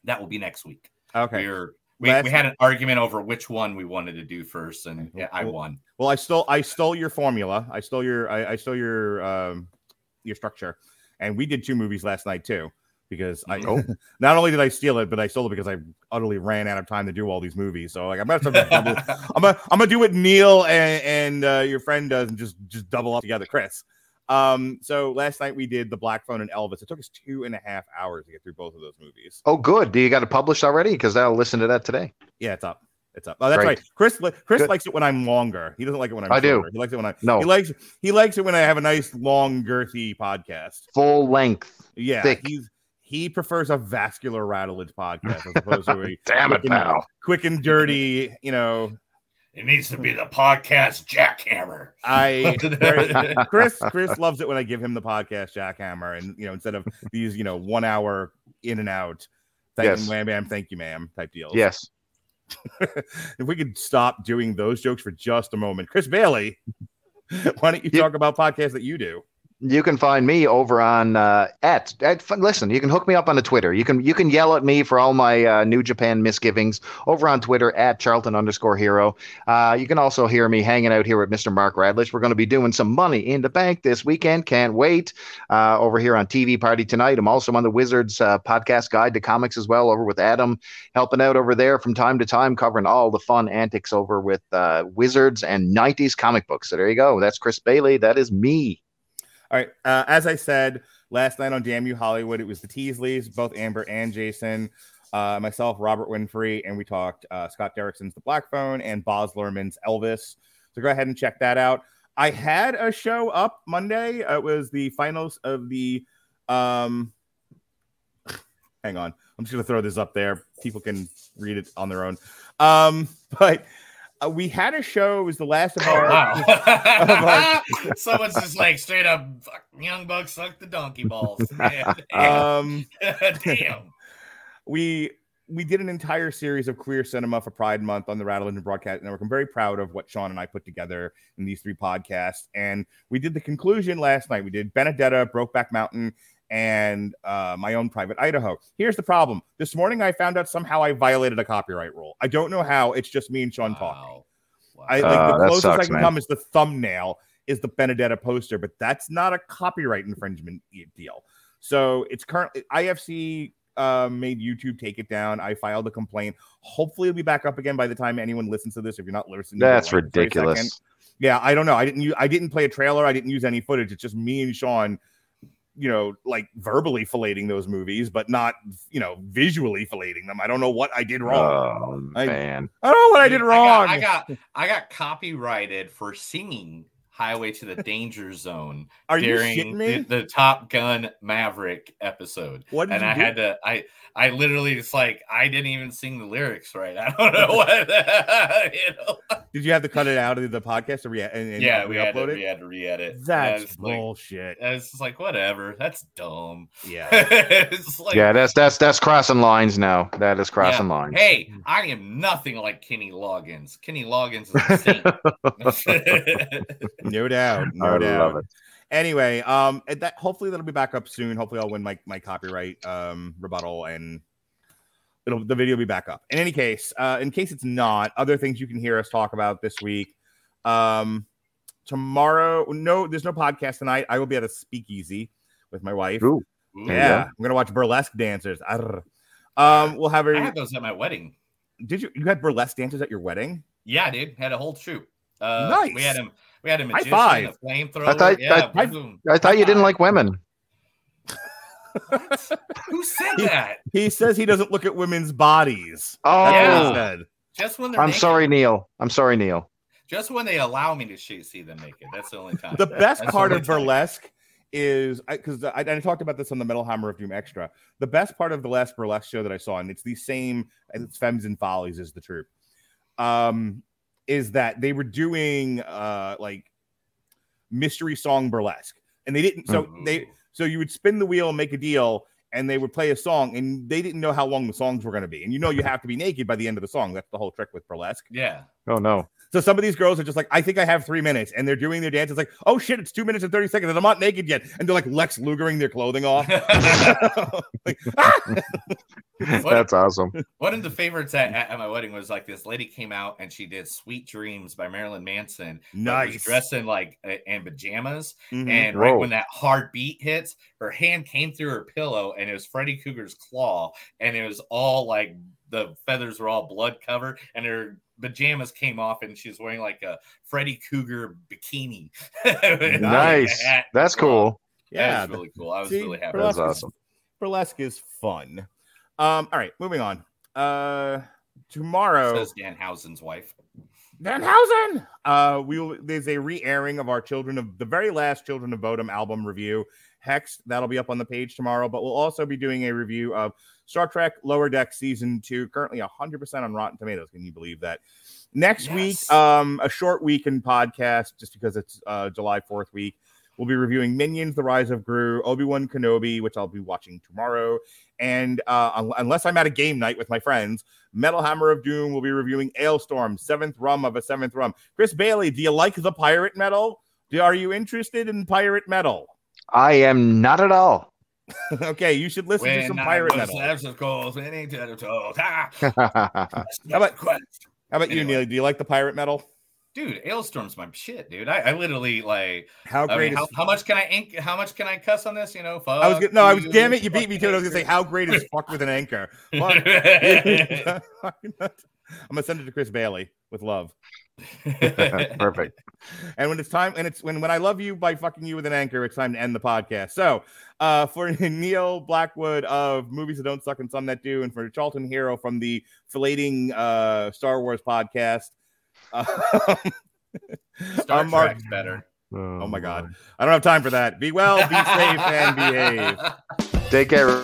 That will be next week. Okay. We're, we, we had an argument over which one we wanted to do first, and yeah, I won. Well, I stole I stole your formula. I stole your I, I stole your um your structure, and we did two movies last night too. Because I Oh. <laughs> not only did I steal it, but I stole it because I utterly ran out of time to do all these movies. So like I'm gonna, to double, <laughs> I'm gonna I'm gonna do what Neil and, and uh, your friend does and just just double up together, Chris. Um, so last night we did the Black Phone and Elvis. It took us two and a half hours to get through both of those movies. Oh, good. Do you got it published already? Because I'll listen to that today. Yeah, it's up. It's up. Oh, that's Great. right. Chris Chris Good. likes it when I'm longer. He doesn't like it when I'm I do. He likes it when I No. he likes he likes it when I have a nice long girthy podcast. Full length. Yeah, Thick. he's he prefers a vascular rattlage podcast as opposed to a <laughs> Damn it, quick and- quick and dirty. You know, It needs to be the podcast jackhammer. I <laughs> very- Chris Chris loves it when I give him the podcast jackhammer, and you know instead of these you know one hour in and out. Thank Yes. you, wham bam, thank you, ma'am, type deals. Yes. <laughs> if we could stop doing those jokes for just a moment, Chris Bailey, why don't you Yeah. talk about podcasts that you do? You can find me over on uh, at, at listen. You can hook me up on the Twitter. You can you can yell at me for all my uh, New Japan misgivings over on Twitter at Charlton underscore Hero. Uh, you can also hear me hanging out here with Mr. Mark Radulich. We're going to be doing some money in the bank this weekend. Can't wait. Uh, over here on TV Party tonight. I'm also on the Wizards uh, podcast Guide to Comics as well. Over with Adam, helping out over there from time to time, covering all the fun antics over with uh, Wizards and 90s comic books. So there you go. That's Chris Bailey. That is me. All right. Uh, as I said last night on Damn You Hollywood, it was the Teasleys, both Amber and Jason, uh, myself, Robert Winfrey, and we talked uh, Scott Derrickson's The Black Phone and Baz Luhrmann's Elvis. So go ahead and check that out. I had a show up Monday. Uh, it was the finals of the. Um, <sighs> hang on. I'm just going to throw this up there. People can read it on their own. Um, <laughs> but uh, we had a show. It was the last of Oh, our. wow. <laughs> <laughs> Someone's just like straight up, "Fuck, young buck suck the donkey balls. Man, <laughs> Um, damn. we we did an entire series of queer cinema for Pride Month on the Rattle and Broadcast Network. I'm very proud of what Sean and I put together in these three podcasts. And we did the conclusion last night. We did Benedetta, Brokeback Mountain, and uh, my own private Idaho. Here's the problem. This morning I found out somehow I violated a copyright rule. I don't know how. It's just me and Sean talking. Wow. Wow. I Uh, the that closest I can man. come is the thumbnail is the Benedetta poster, but that's not a copyright infringement deal. So it's currently IFC uh, made YouTube take it down. I filed a complaint. Hopefully, it'll be back up again by the time anyone listens to this. If you're not listening, to it, That's like, for a second. ridiculous. Yeah, I don't know. I didn't. Use, I didn't play a trailer. I didn't use any footage. It's just me and Sean. You know, like verbally filleting those movies, but not you know visually filleting them. I don't know what I did wrong. Oh I- man. I don't know what I did wrong. I got, I got I got copyrighted for singing Highway to the Danger Zone Are during shitting me? the, the Top Gun Maverick episode. what did and you I do? had to I I literally it's like I didn't even sing the lyrics right. <laughs> I don't know what <laughs> you know. Did you have to cut it out of the podcast or re- and, and yeah, we had, to, re-upload we had to re-edit. And I That's was like, bullshit. it's just like whatever. That's dumb. Yeah. <laughs> it's like yeah, that's that's that's crossing lines now. That is crossing Yeah. lines. Hey, I am nothing like Kenny Loggins. Kenny Loggins is a saint. No doubt. <laughs> No I doubt. love it. Anyway, um, that hopefully that'll be back up soon. Hopefully, I'll win my my copyright um rebuttal and it'll the video will be back up. In any case, uh, in case it's not, other things you can hear us talk about this week. Um, tomorrow, no, there's no podcast tonight. I will be at a speakeasy with my wife. Ooh. Ooh. yeah, I'm gonna watch burlesque dancers. Arr. Um, we'll have I a. had those at my wedding. Did you you had burlesque dancers at your wedding? Yeah, dude, had a whole troop. Uh, We Nice. had him. We had a High magician, five. a flamethrower. I thought- yeah, I- boom. I thought you didn't like women. <laughs> Who said that? He says he doesn't look at women's bodies. Oh, Yeah. said. Just when they're I'm naked. sorry, Neil. I'm sorry, Neil. Just when they allow me to see, see them naked. That's the only time. The best That's part of only time. burlesque is because I, I, talked about this on the Metal Hammer of Doom Extra. The best part of the last burlesque show that I saw, and it's the same, and it's Femmes and Follies is the truth. Um, is that they were doing uh like mystery song burlesque, and they didn't. So Ooh. they so you would spin the wheel and make a deal, and they would play a song, and they didn't know how long the songs were going to be. And you know you have to be naked by the end of the song. That's the whole trick with burlesque. Yeah. Oh no. So some of these girls are just like, I think I have three minutes, and they're doing their dance. It's like, oh shit, it's two minutes and thirty seconds, and I'm not naked yet, and they're like Lex Lugering their clothing off. <laughs> <laughs> Like, ah! <laughs> That's awesome. One of the favorites at, at my wedding was like this lady came out and she did "Sweet Dreams" by Marilyn Manson. but was Nice. dressed in like uh, in pajamas, Mhm. and right when that hard beat hits, her hand came through her pillow, and it was Freddy Krueger's claw, and it was all like the feathers were all blood covered, and her pajamas came off, and she was wearing like a Freddy Krueger bikini. <laughs> With, like, a Nice. That's as cool. yeah, that really cool. I was See, really happy. That's burlesque is- awesome. burlesque is fun. Um, all right, moving on. Uh, tomorrow, Says Danhausen's wife. Danhausen. Uh, we will. There's a re-airing of our Children of the very last Children of Bodom album review, Hex. That'll be up on the page tomorrow. But we'll also be doing a review of Star Trek Lower Deck Season 2, currently 100% on Rotten Tomatoes. Can you believe that? Next Yes. week, um, a short weekend podcast, just because it's uh, July 4th week. We'll be reviewing Minions: The Rise of Gru, Obi Wan Kenobi, which I'll be watching tomorrow, and uh, un- unless I'm at a game night with my friends, Metal Hammer of Doom will be reviewing Alestorm, seventh rum of a seventh rum. Chris Bailey, do you like the pirate metal? Do, are you interested in pirate metal? I am not at all. <laughs> okay, you should listen to some I pirate metal. absent calls, winning to the. Ah, <laughs> How about-. How about you, Anyway. Neil? Do you like the pirate metal? Dude, Alestorm's my shit, dude. I, I literally like. How I great mean, how, is how much can I ink? How much can I cuss on this? You know, fuck I was gonna, no, I was you, damn it, you beat me to it. I was gonna say how great is fuck with an anchor. <laughs> I'm gonna send it to Chris Bailey with love. <laughs> Perfect. And when it's time, and it's when when I love you by fucking you with an anchor, it's time to end the podcast. So, uh, for <laughs> Neil Blackwood of Movies That Don't Suck and Some That Do, and for Charlton Hero from the Filleting uh, Star Wars podcast. <laughs> Um, Star I'm Mark- Trek's better. oh my god, I don't have time for that. Be well, be safe, and behave. Take care.